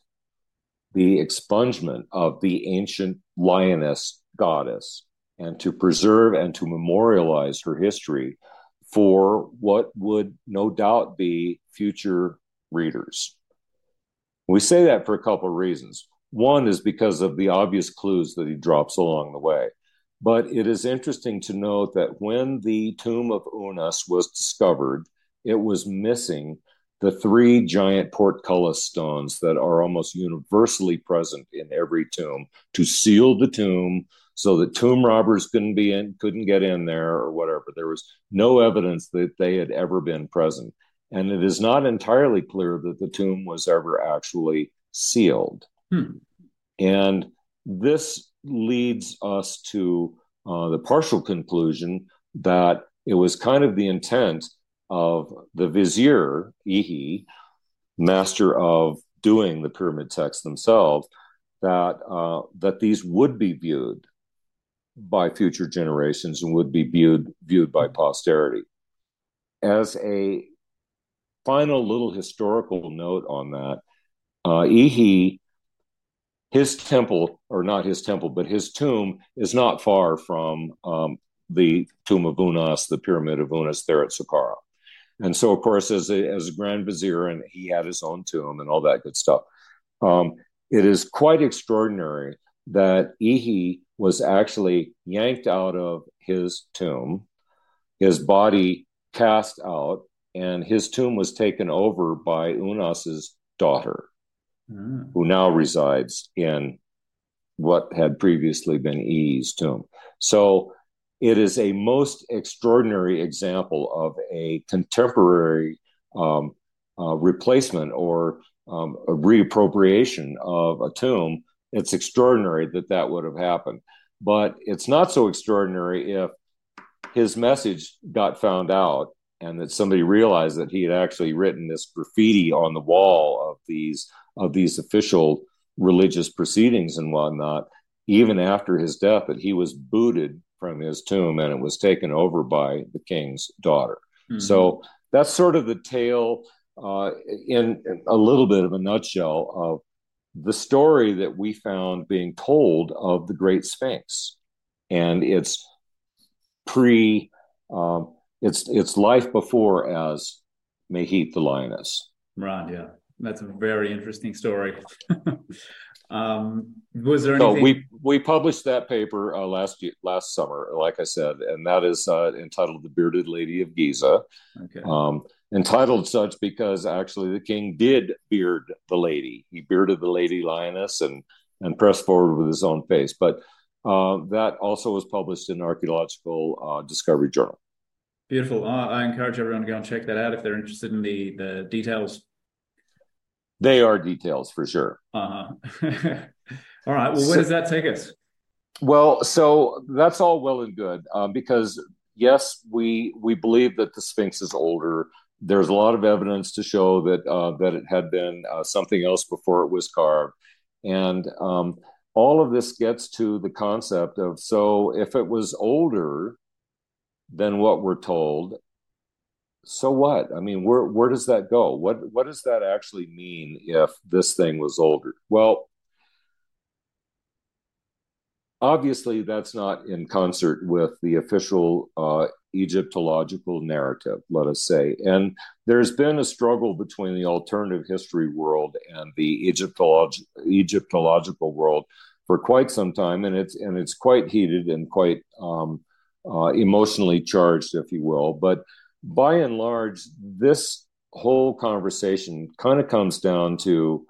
the expungement of the ancient lioness goddess, and to preserve and to memorialize her history for what would no doubt be future readers. We say that for a couple of reasons. One is because of the obvious clues that he drops along the way. But it is interesting to note that when the tomb of Unas was discovered, it was missing the three giant portcullis stones that are almost universally present in every tomb to seal the tomb, so that tomb robbers couldn't be in, couldn't get in there or whatever. There was no evidence that they had ever been present, and it is not entirely clear that the tomb was ever actually sealed. Hmm. And this leads us to uh, the partial conclusion that it was kind of the intent of the vizier, Ihi, master of doing the pyramid texts themselves, that uh, that these would be viewed by future generations and would be viewed viewed by posterity. As a final little historical note on that, uh, Ihi, his temple, or not his temple, but his tomb is not far from um, the tomb of Unas, the pyramid of Unas there at Saqqara. And so, of course, as a, as a grand vizier, and he had his own tomb and all that good stuff. Um, it is quite extraordinary that Ihi was actually yanked out of his tomb, his body cast out, and his tomb was taken over by Unas's daughter, mm. who now resides in what had previously been Ihi's tomb. So it is a most extraordinary example of a contemporary um, uh, replacement or um, a reappropriation of a tomb it's extraordinary that that would have happened. But it's not so extraordinary if his message got found out and that somebody realized that he had actually written this graffiti on the wall of these of these official religious proceedings and whatnot, even after his death, that he was booted from his tomb and it was taken over by the king's daughter. Mm-hmm. So that's sort of the tale uh, in, in, a little bit of a nutshell of the story that we found being told of the Great Sphinx and its pre, um, its its life before as Mehit the lioness. Right. Yeah, that's a very interesting story. um, was there anything? So we we published that paper uh, last year, last summer, like I said, and that is uh, entitled "The Bearded Lady of Giza." Okay. Um, entitled such because actually the king did beard the lady. He bearded the lady lioness and and pressed forward with his own face. But uh, that also was published in Archaeological uh, Discovery Journal. Beautiful. Uh, I encourage everyone to go and check that out if they're interested in the the details. They are details for sure. Uh-huh. all right. Well, where so, does that take us? Well, so that's all well and good um, because yes, we we believe that the Sphinx is older. There's a lot of evidence to show that uh, that it had been uh, something else before it was carved, and um, all of this gets to the concept of so if it was older than what we're told, so what? I mean, where where does that go? What what does that actually mean if this thing was older? Well, obviously that's not in concert with the official uh, Egyptological narrative, let us say. And there's been a struggle between the alternative history world and the Egyptolog- Egyptological world for quite some time, and it's and it's quite heated and quite um, uh, emotionally charged, if you will. But by and large, this whole conversation kind of comes down to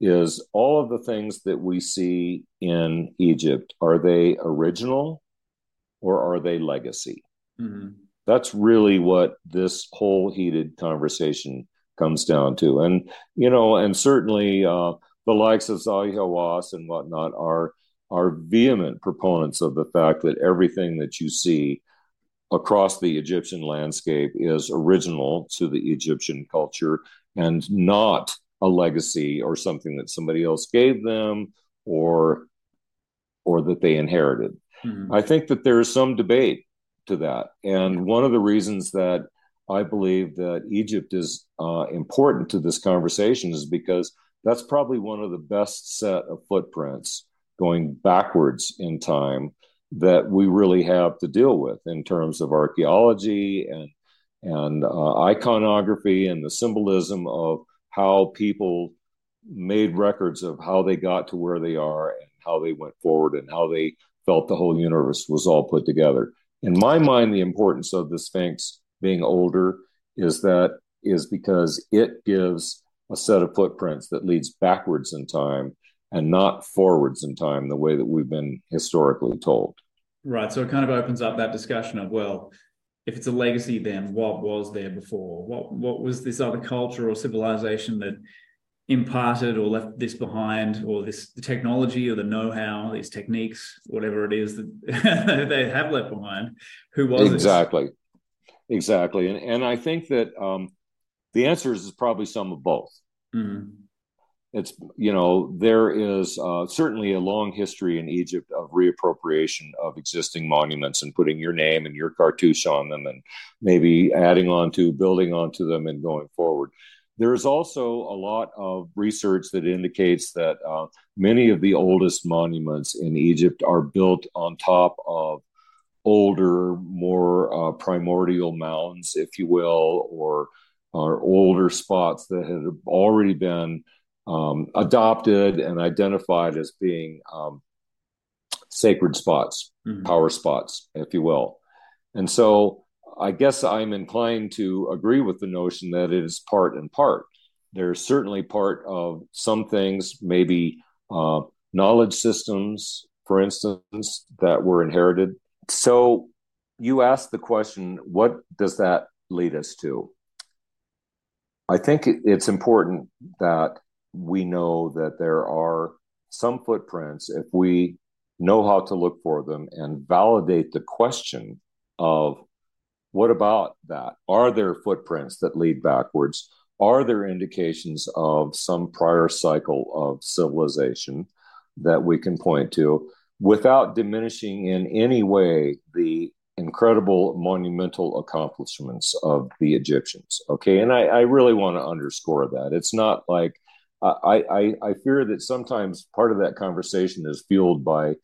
is all of the things that we see in Egypt are they original or are they legacy? Mm-hmm. That's really what this whole heated conversation comes down to. And, you know, and certainly uh, the likes of Zahi Hawass and whatnot are, are vehement proponents of the fact that everything that you see across the Egyptian landscape is original to the Egyptian culture and not a legacy or something that somebody else gave them or or that they inherited. Mm-hmm. I think that there is some debate to that. And one of the reasons that I believe that Egypt is uh, important to this conversation is because that's probably one of the best set of footprints going backwards in time that we really have to deal with in terms of archaeology and and uh, iconography and the symbolism of how people made records of how they got to where they are and how they went forward and how they felt the whole universe was all put together. In my mind, the importance of the Sphinx being older is that is because it gives a set of footprints that leads backwards in time and not forwards in time the way that we've been historically told. Right. So it kind of opens up that discussion of, well, if it's a legacy, then what was there before? What what was this other culture or civilization that imparted or left this behind or this the technology or the know-how these techniques whatever it is that they have left behind who was exactly exactly and and i think that um, the answer is probably some of both mm-hmm. It's you know there is uh, certainly a long history in egypt of reappropriation of existing monuments and putting your name and your cartouche on them and maybe adding on to building onto them and going forward. There is also a lot of research that indicates that uh, many of the oldest monuments in Egypt are built on top of older, more uh, primordial mounds, if you will, or, or older spots that had already been um, adopted and identified as being um, sacred spots, mm-hmm. power spots, if you will. And so I guess I'm inclined to agree with the notion that it is part and part. There's certainly part of some things, maybe uh, knowledge systems, for instance, that were inherited. So you asked the question, what does that lead us to? I think it's important that we know that there are some footprints if we know how to look for them and validate the question of what about that? Are there footprints that lead backwards? Are there indications of some prior cycle of civilization that we can point to without diminishing in any way the incredible monumental accomplishments of the Egyptians? Okay. And I, I really want to underscore that. It's not like I, I, I fear that sometimes part of that conversation is fueled by,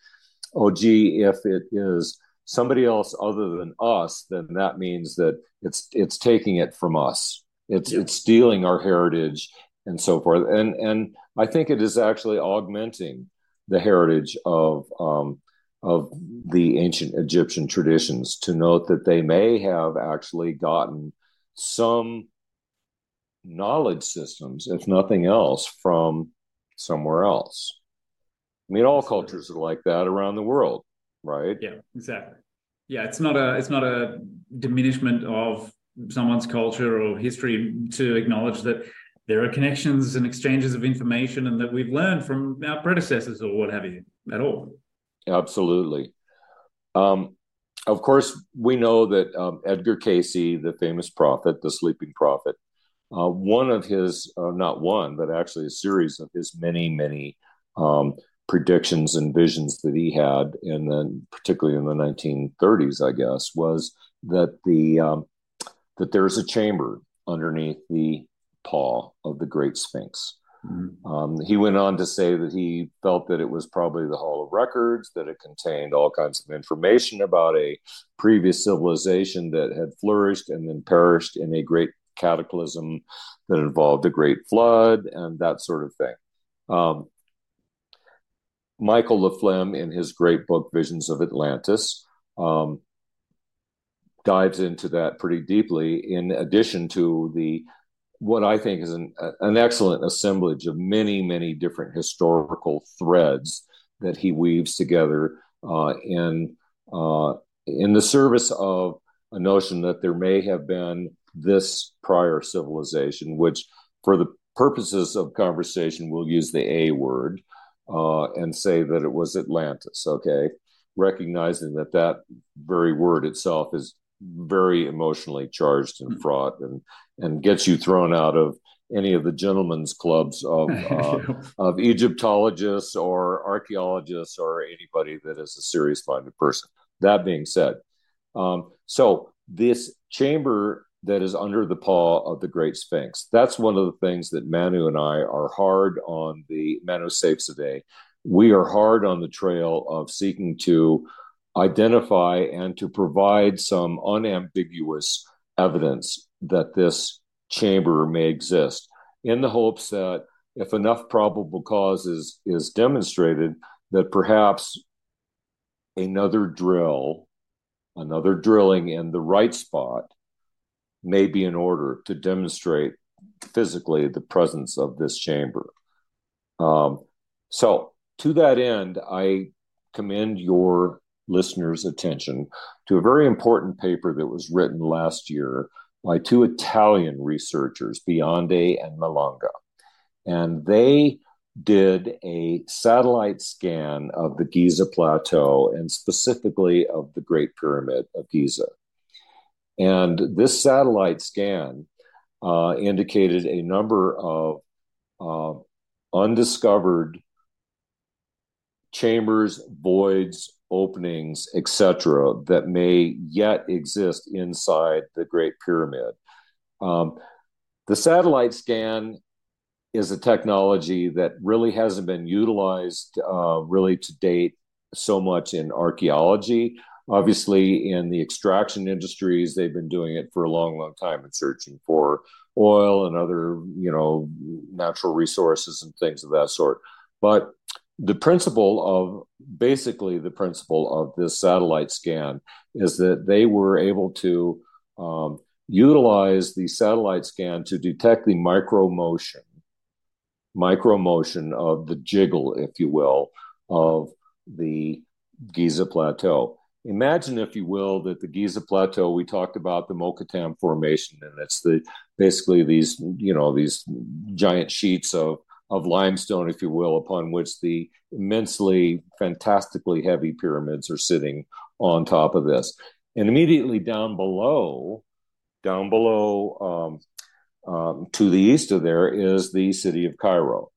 oh, gee, if it is somebody else other than us, then that means that it's it's taking it from us. It's yeah. it's stealing our heritage and so forth. And and I think it is actually augmenting the heritage of um, of the ancient Egyptian traditions to note that they may have actually gotten some knowledge systems, if nothing else, from somewhere else. I mean, all cultures are like that around the world right? Yeah, exactly. Yeah, it's not a it's not a diminishment of someone's culture or history to acknowledge that there are connections and exchanges of information and that we've learned from our predecessors or what have you at all. Absolutely. Um, of course, we know that um, Edgar Cayce, the famous prophet, the sleeping prophet, uh, one of his, uh, not one, but actually a series of his many, many um, predictions and visions that he had, in the, particularly in the 1930s, I guess, was that the um, that there's a chamber underneath the paw of the Great Sphinx. Mm-hmm. Um, he went on to say that he felt that it was probably the Hall of Records, that it contained all kinds of information about a previous civilization that had flourished and then perished in a great cataclysm that involved a great flood and that sort of thing. Um, Michael Laflamme, in his great book Visions of Atlantis, um, dives into that pretty deeply. In addition to the what I think is an, an excellent assemblage of many, many different historical threads that he weaves together uh, in uh, in the service of a notion that there may have been this prior civilization, which, for the purposes of conversation, we'll use the A word uh, and say that it was Atlantis. Okay, recognizing that that very word itself is very emotionally charged and fraught and and gets you thrown out of any of the gentlemen's clubs of uh, of Egyptologists or archaeologists or anybody that is a serious minded person. That being said, um, so this chamber that is under the paw of the Great Sphinx. That's one of the things that Manu and I are hard on the Manu Seyfzadeh. We are hard on the trail of seeking to identify and to provide some unambiguous evidence that this chamber may exist in the hopes that if enough probable cause is, is demonstrated, that perhaps another drill, another drilling in the right spot may be in order to demonstrate physically the presence of this chamber. Um, so, to that end, I commend your listeners' attention to a very important paper that was written last year by two Italian researchers, Biondi and Malanga. And they did a satellite scan of the Giza Plateau and specifically of the Great Pyramid of Giza. And this satellite scan uh, indicated a number of uh, undiscovered chambers, voids, openings, etc., that may yet exist inside the Great Pyramid. Um, the satellite scan is a technology that really hasn't been utilized uh, really to date so much in archaeology. Obviously, in the extraction industries, they've been doing it for a long, long time and searching for oil and other, you know, natural resources and things of that sort. But the principle of basically the principle of this satellite scan is that they were able to um, utilize the satellite scan to detect the micro motion, micro motion of the jiggle, if you will, of the Giza Plateau. Imagine, if you will, that the Giza Plateau, we talked about the Mokattam Formation, and it's the basically these, you know, these giant sheets of of limestone, if you will, upon which the immensely, fantastically heavy pyramids are sitting on top of this. And immediately down below, down below um, um, to the east of there is the city of Cairo,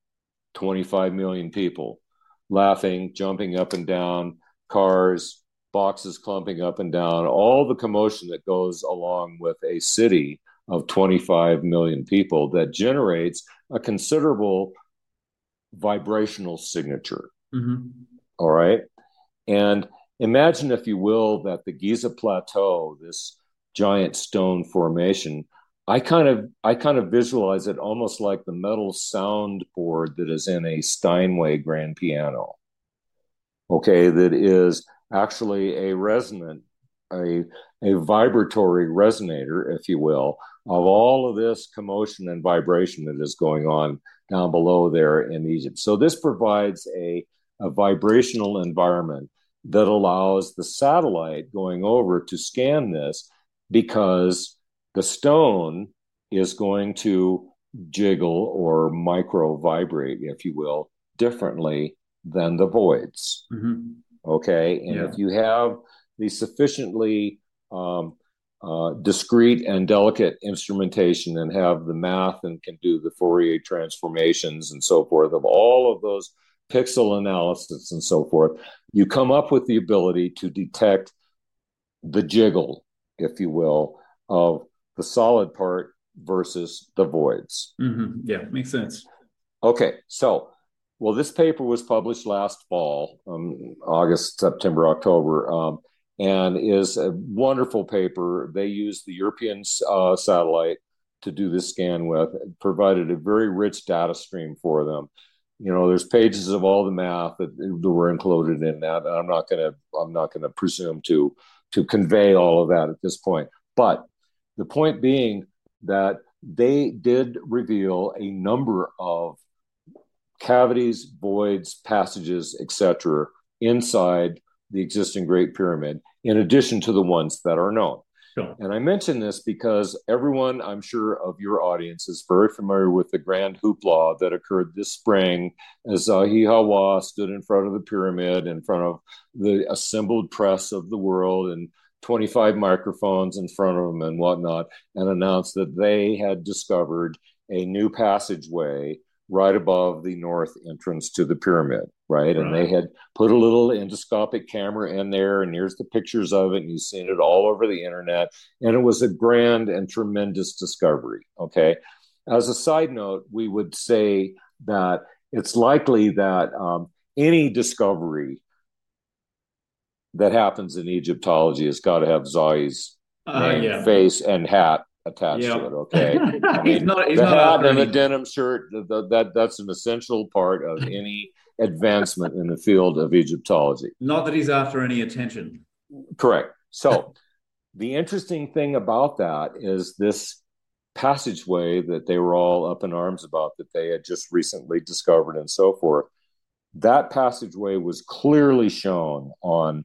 25 million people laughing, jumping up and down, cars, boxes clumping up and down, all the commotion that goes along with a city of 25 million people that generates a considerable vibrational signature. Mm-hmm. All right. And imagine, if you will, that the Giza Plateau, this giant stone formation, I kind of I kind of visualize it almost like the metal soundboard that is in a Steinway grand piano. Okay, that is actually a resonant, a a vibratory resonator, if you will, of all of this commotion and vibration that is going on down below there in Egypt. So this provides a, a vibrational environment that allows the satellite going over to scan this because the stone is going to jiggle or micro vibrate, if you will, differently than the voids. Mm-hmm. Okay. And yeah. if you have the sufficiently um, uh, discrete and delicate instrumentation and have the math and can do the Fourier transformations and so forth of all of those pixel analysis and so forth, you come up with the ability to detect the jiggle, if you will, of the solid part versus the voids. Mm-hmm. Yeah, makes sense. Okay, so well, this paper was published last fall, um, August, September, October, um, and is a wonderful paper. They used the European uh, satellite to do this scan with, it provided a very rich data stream for them. You know, there's pages of all the math that, that were included in that. I'm not gonna I'm not gonna presume to to convey all of that at this point. But the point being that they did reveal a number of cavities, voids, passages, etc., inside the existing Great Pyramid, in addition to the ones that are known. Sure. And I mention this because everyone, I'm sure, of your audience is very familiar with the grand hoopla that occurred this spring as Zahi Hawass stood in front of the pyramid, in front of the assembled press of the world, and 25 microphones in front of them and whatnot, and announced that they had discovered a new passageway right above the north entrance to the pyramid, right? right? And they had put a little endoscopic camera in there, and here's the pictures of it, and you've seen it all over the internet. And it was a grand and tremendous discovery, okay? As a side note, we would say that it's likely that um, any discovery that happens in Egyptology has got to have Zahi's uh, yeah. face, and hat attached to it. Okay, I mean, he's not, he's the hat and the denim shirt the, the, that that's an essential part of any advancement in the field of Egyptology. Not that he's after any attention. Correct. So, the interesting thing about that is this passageway that they were all up in arms about that they had just recently discovered and so forth. That passageway was clearly shown on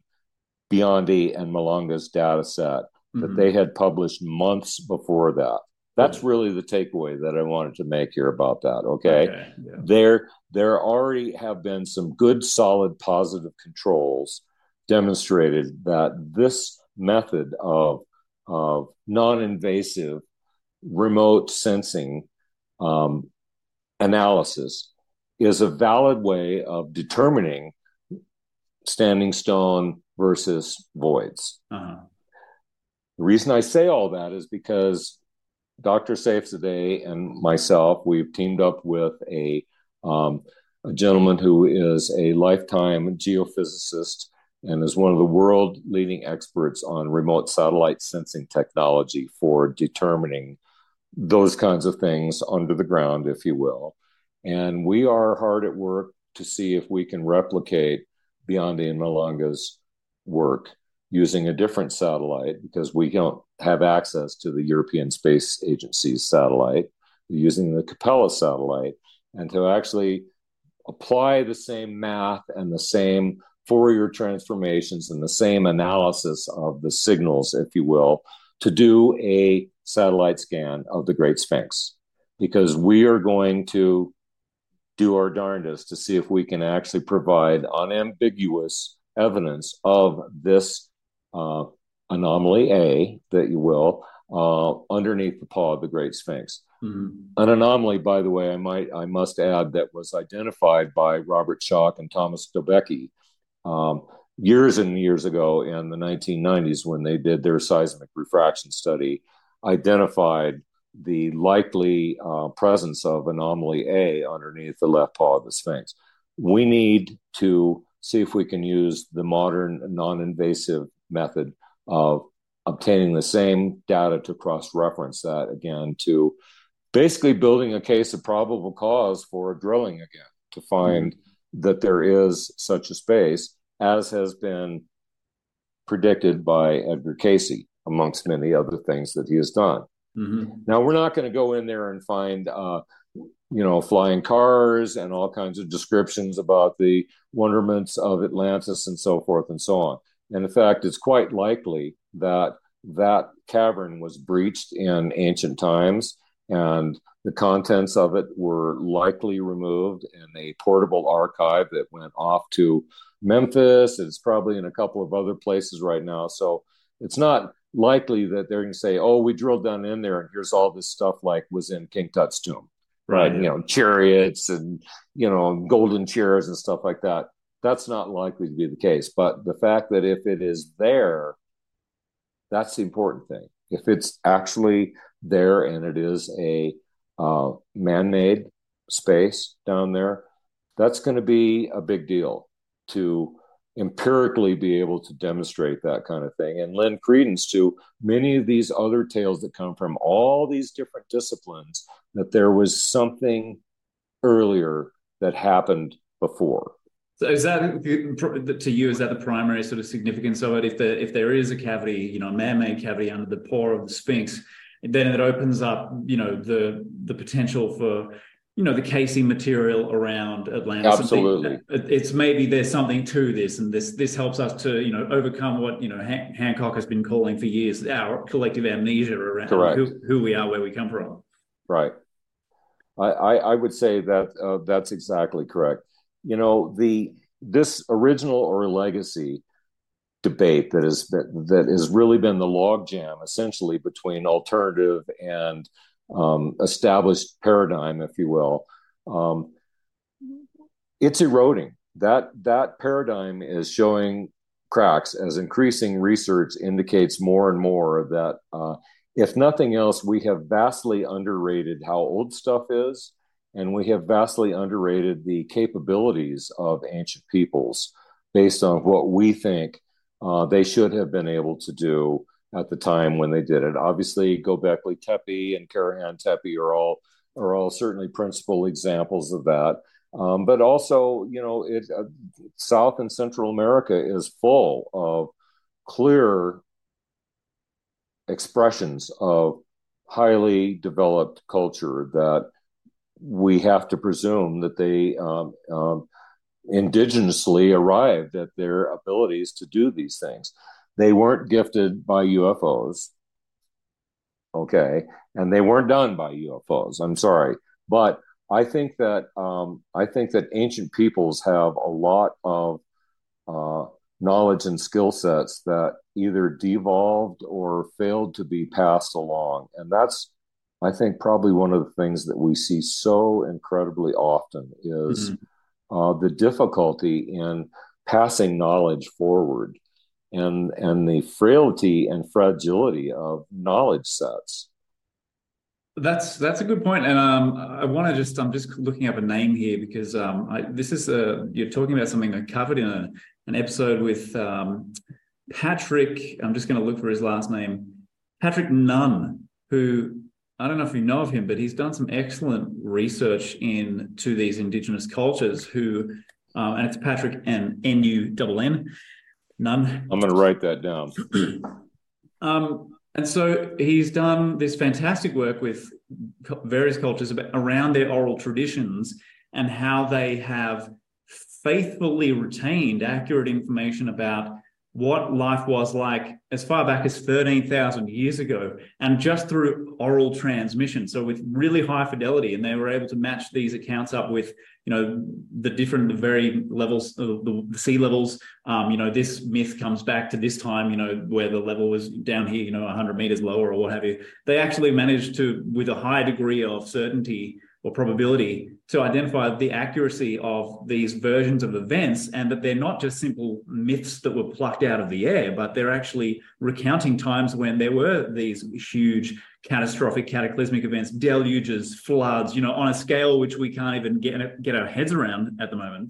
Biondi and Malanga's data set that mm-hmm. they had published months before that. That's really the takeaway that I wanted to make here about that. Okay, okay. Yeah. there there already have been some good, solid, positive controls demonstrated that this method of of non-invasive remote sensing um, analysis is a valid way of determining standing stone versus voids. Uh-huh. The reason I say all that is because Dr. Seyfzadeh and myself, we've teamed up with a, um, a gentleman who is a lifetime geophysicist and is one of the world leading experts on remote satellite sensing technology for determining those kinds of things under the ground, if you will. And we are hard at work to see if we can replicate Biondi and Malanga's work using a different satellite because we don't have access to the European Space Agency's satellite, using the Capella satellite, and to actually apply the same math and the same Fourier transformations and the same analysis of the signals, if you will, to do a satellite scan of the Great Sphinx. Because we are going to do our darndest to see if we can actually provide unambiguous evidence of this uh, anomaly A, that you will, uh, underneath the paw of the Great Sphinx. Mm-hmm. An anomaly, by the way, I might I must add that was identified by Robert Schoch and Thomas Dobecki um, years and years ago in the 1990s when they did their seismic refraction study, identified the likely uh, presence of anomaly A underneath the left paw of the Sphinx. We need to see if we can use the modern non-invasive method of obtaining the same data to cross reference that again to basically building a case of probable cause for drilling again to find mm-hmm. that there is such a space as has been predicted by Edgar Cayce amongst many other things that he has done. Mm-hmm. Now we're not going to go in there and find uh, you know flying cars and all kinds of descriptions about the wonderments of Atlantis and so forth and so on. And in fact, it's quite likely that that cavern was breached in ancient times and the contents of it were likely removed in a portable archive that went off to Memphis. It's probably in a couple of other places right now. So it's not likely that they're going to say, "Oh, we drilled down in there, and here's all this stuff like was in King Tut's tomb." Right. You know, chariots and you know, golden chairs and stuff like that. That's not likely to be the case. But the fact that if it is there, that's the important thing. If it's actually there and it is a uh, man-made space down there, that's going to be a big deal to empirically be able to demonstrate that kind of thing and lend credence to many of these other tales that come from all these different disciplines that there was something earlier that happened before. So is that to you? Is that the primary sort of significance of it? If there if there is a cavity, you know, a man-made cavity under the paw of the Sphinx, then it opens up, you know, the the potential for you know the casing material around Atlantis. Absolutely, it's maybe there's something to this, and this this helps us to you know overcome what you know Han- Hancock has been calling for years our collective amnesia around who, who, we are, where we come from. Right. I I, I would say that uh, that's exactly correct. You know the this original or legacy debate that is that, that has really been the logjam essentially between alternative and um, established paradigm, if you will, um, it's eroding. That that paradigm is showing cracks as increasing research indicates more and more that, uh, if nothing else, we have vastly underrated how old stuff is, and we have vastly underrated the capabilities of ancient peoples based on what we think uh, they should have been able to do at the time when they did it. Obviously, Gobekli Tepe and Karahan Tepe are all are all certainly principal examples of that. Um, but also, you know, it, uh, South and Central America is full of clear expressions of highly developed culture that we have to presume that they um, um, indigenously arrived at their abilities to do these things. They weren't gifted by UFOs. Okay. And they weren't done by UFOs. I'm sorry. But I think that um, I think that ancient peoples have a lot of uh, knowledge and skill sets that either devolved or failed to be passed along, and that's I think probably one of the things that we see so incredibly often is mm-hmm. uh, the difficulty in passing knowledge forward and and the frailty and fragility of knowledge sets. That's that's a good point, and um, I want to just I'm just looking up a name here because um, I, this is a you're talking about something I covered in a, an episode with um, Patrick. I'm just going to look for his last name, Patrick Nunn, who I don't know if you know of him, but he's done some excellent research into these indigenous cultures. Who um, and it's Patrick and N U N N Nunn. I'm going to write that down. um, and so he's done this fantastic work with various cultures about, around their oral traditions and how they have faithfully retained accurate information about what life was like as far back as 13,000 years ago, and just through oral transmission. So, with really high fidelity, and they were able to match these accounts up with, you know, the different, the very levels, the, the sea levels. Um, you know, this myth comes back to this time, you know, where the level was down here, you know, 100 meters lower or what have you. They actually managed to, with a high degree of certainty, or probability to identify the accuracy of these versions of events and that they're not just simple myths that were plucked out of the air, but they're actually recounting times when there were these huge catastrophic cataclysmic events, deluges, floods, you know, on a scale which we can't even get, get our heads around at the moment.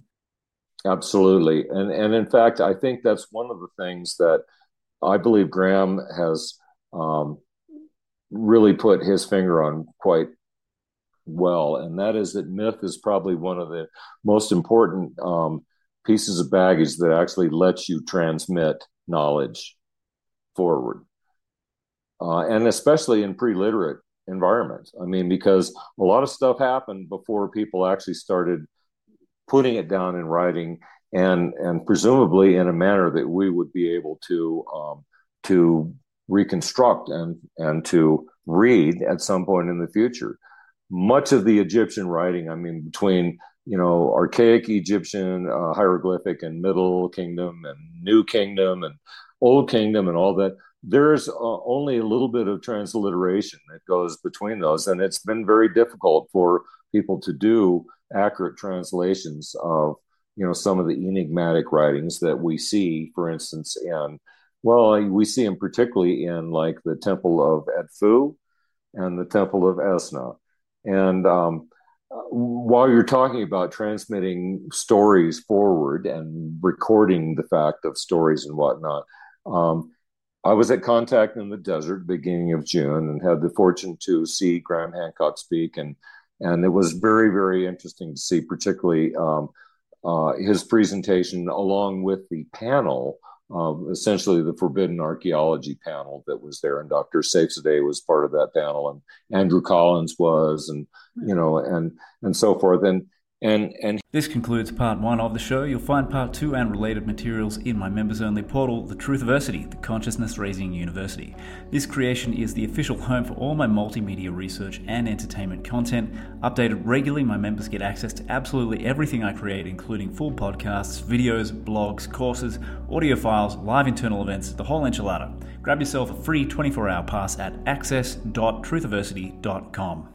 Absolutely. And, and in fact, I think that's one of the things that I believe Graham has um, really put his finger on quite well, and that is that myth is probably one of the most important um, pieces of baggage that actually lets you transmit knowledge forward, uh, and especially in pre-literate environments. I mean, because a lot of stuff happened before people actually started putting it down in writing, and and presumably in a manner that we would be able to um, to reconstruct and and to read at some point in the future much of the Egyptian writing, I mean, between you know archaic Egyptian uh, hieroglyphic and Middle Kingdom and New Kingdom and Old Kingdom and all that, there's uh, only a little bit of transliteration that goes between those, and it's been very difficult for people to do accurate translations of you know some of the enigmatic writings that we see, for instance, in well, we see them particularly in like the Temple of Edfu and the Temple of Esna. And um, while you're talking about transmitting stories forward and recording the fact of stories and whatnot, um, I was at Contact in the Desert beginning of June and had the fortune to see Graham Hancock speak, and and it was very very interesting to see, particularly um, uh, his presentation along with the panel um, essentially the forbidden archaeology panel that was there, and Dr. Seyfzadeh was part of that panel, and Andrew Collins was, and you know, and and so forth, and and and this concludes part one of the show. You'll find part two and related materials in my members only portal, The Truthiversity, the Consciousness Raising University. This creation is the official home for all my multimedia research and entertainment content. Updated regularly, my members get access to absolutely everything I create, including full podcasts, videos, blogs, courses, audio files, live internal events, the whole enchilada. Grab yourself a free 24 hour pass at access.truthiversity.com.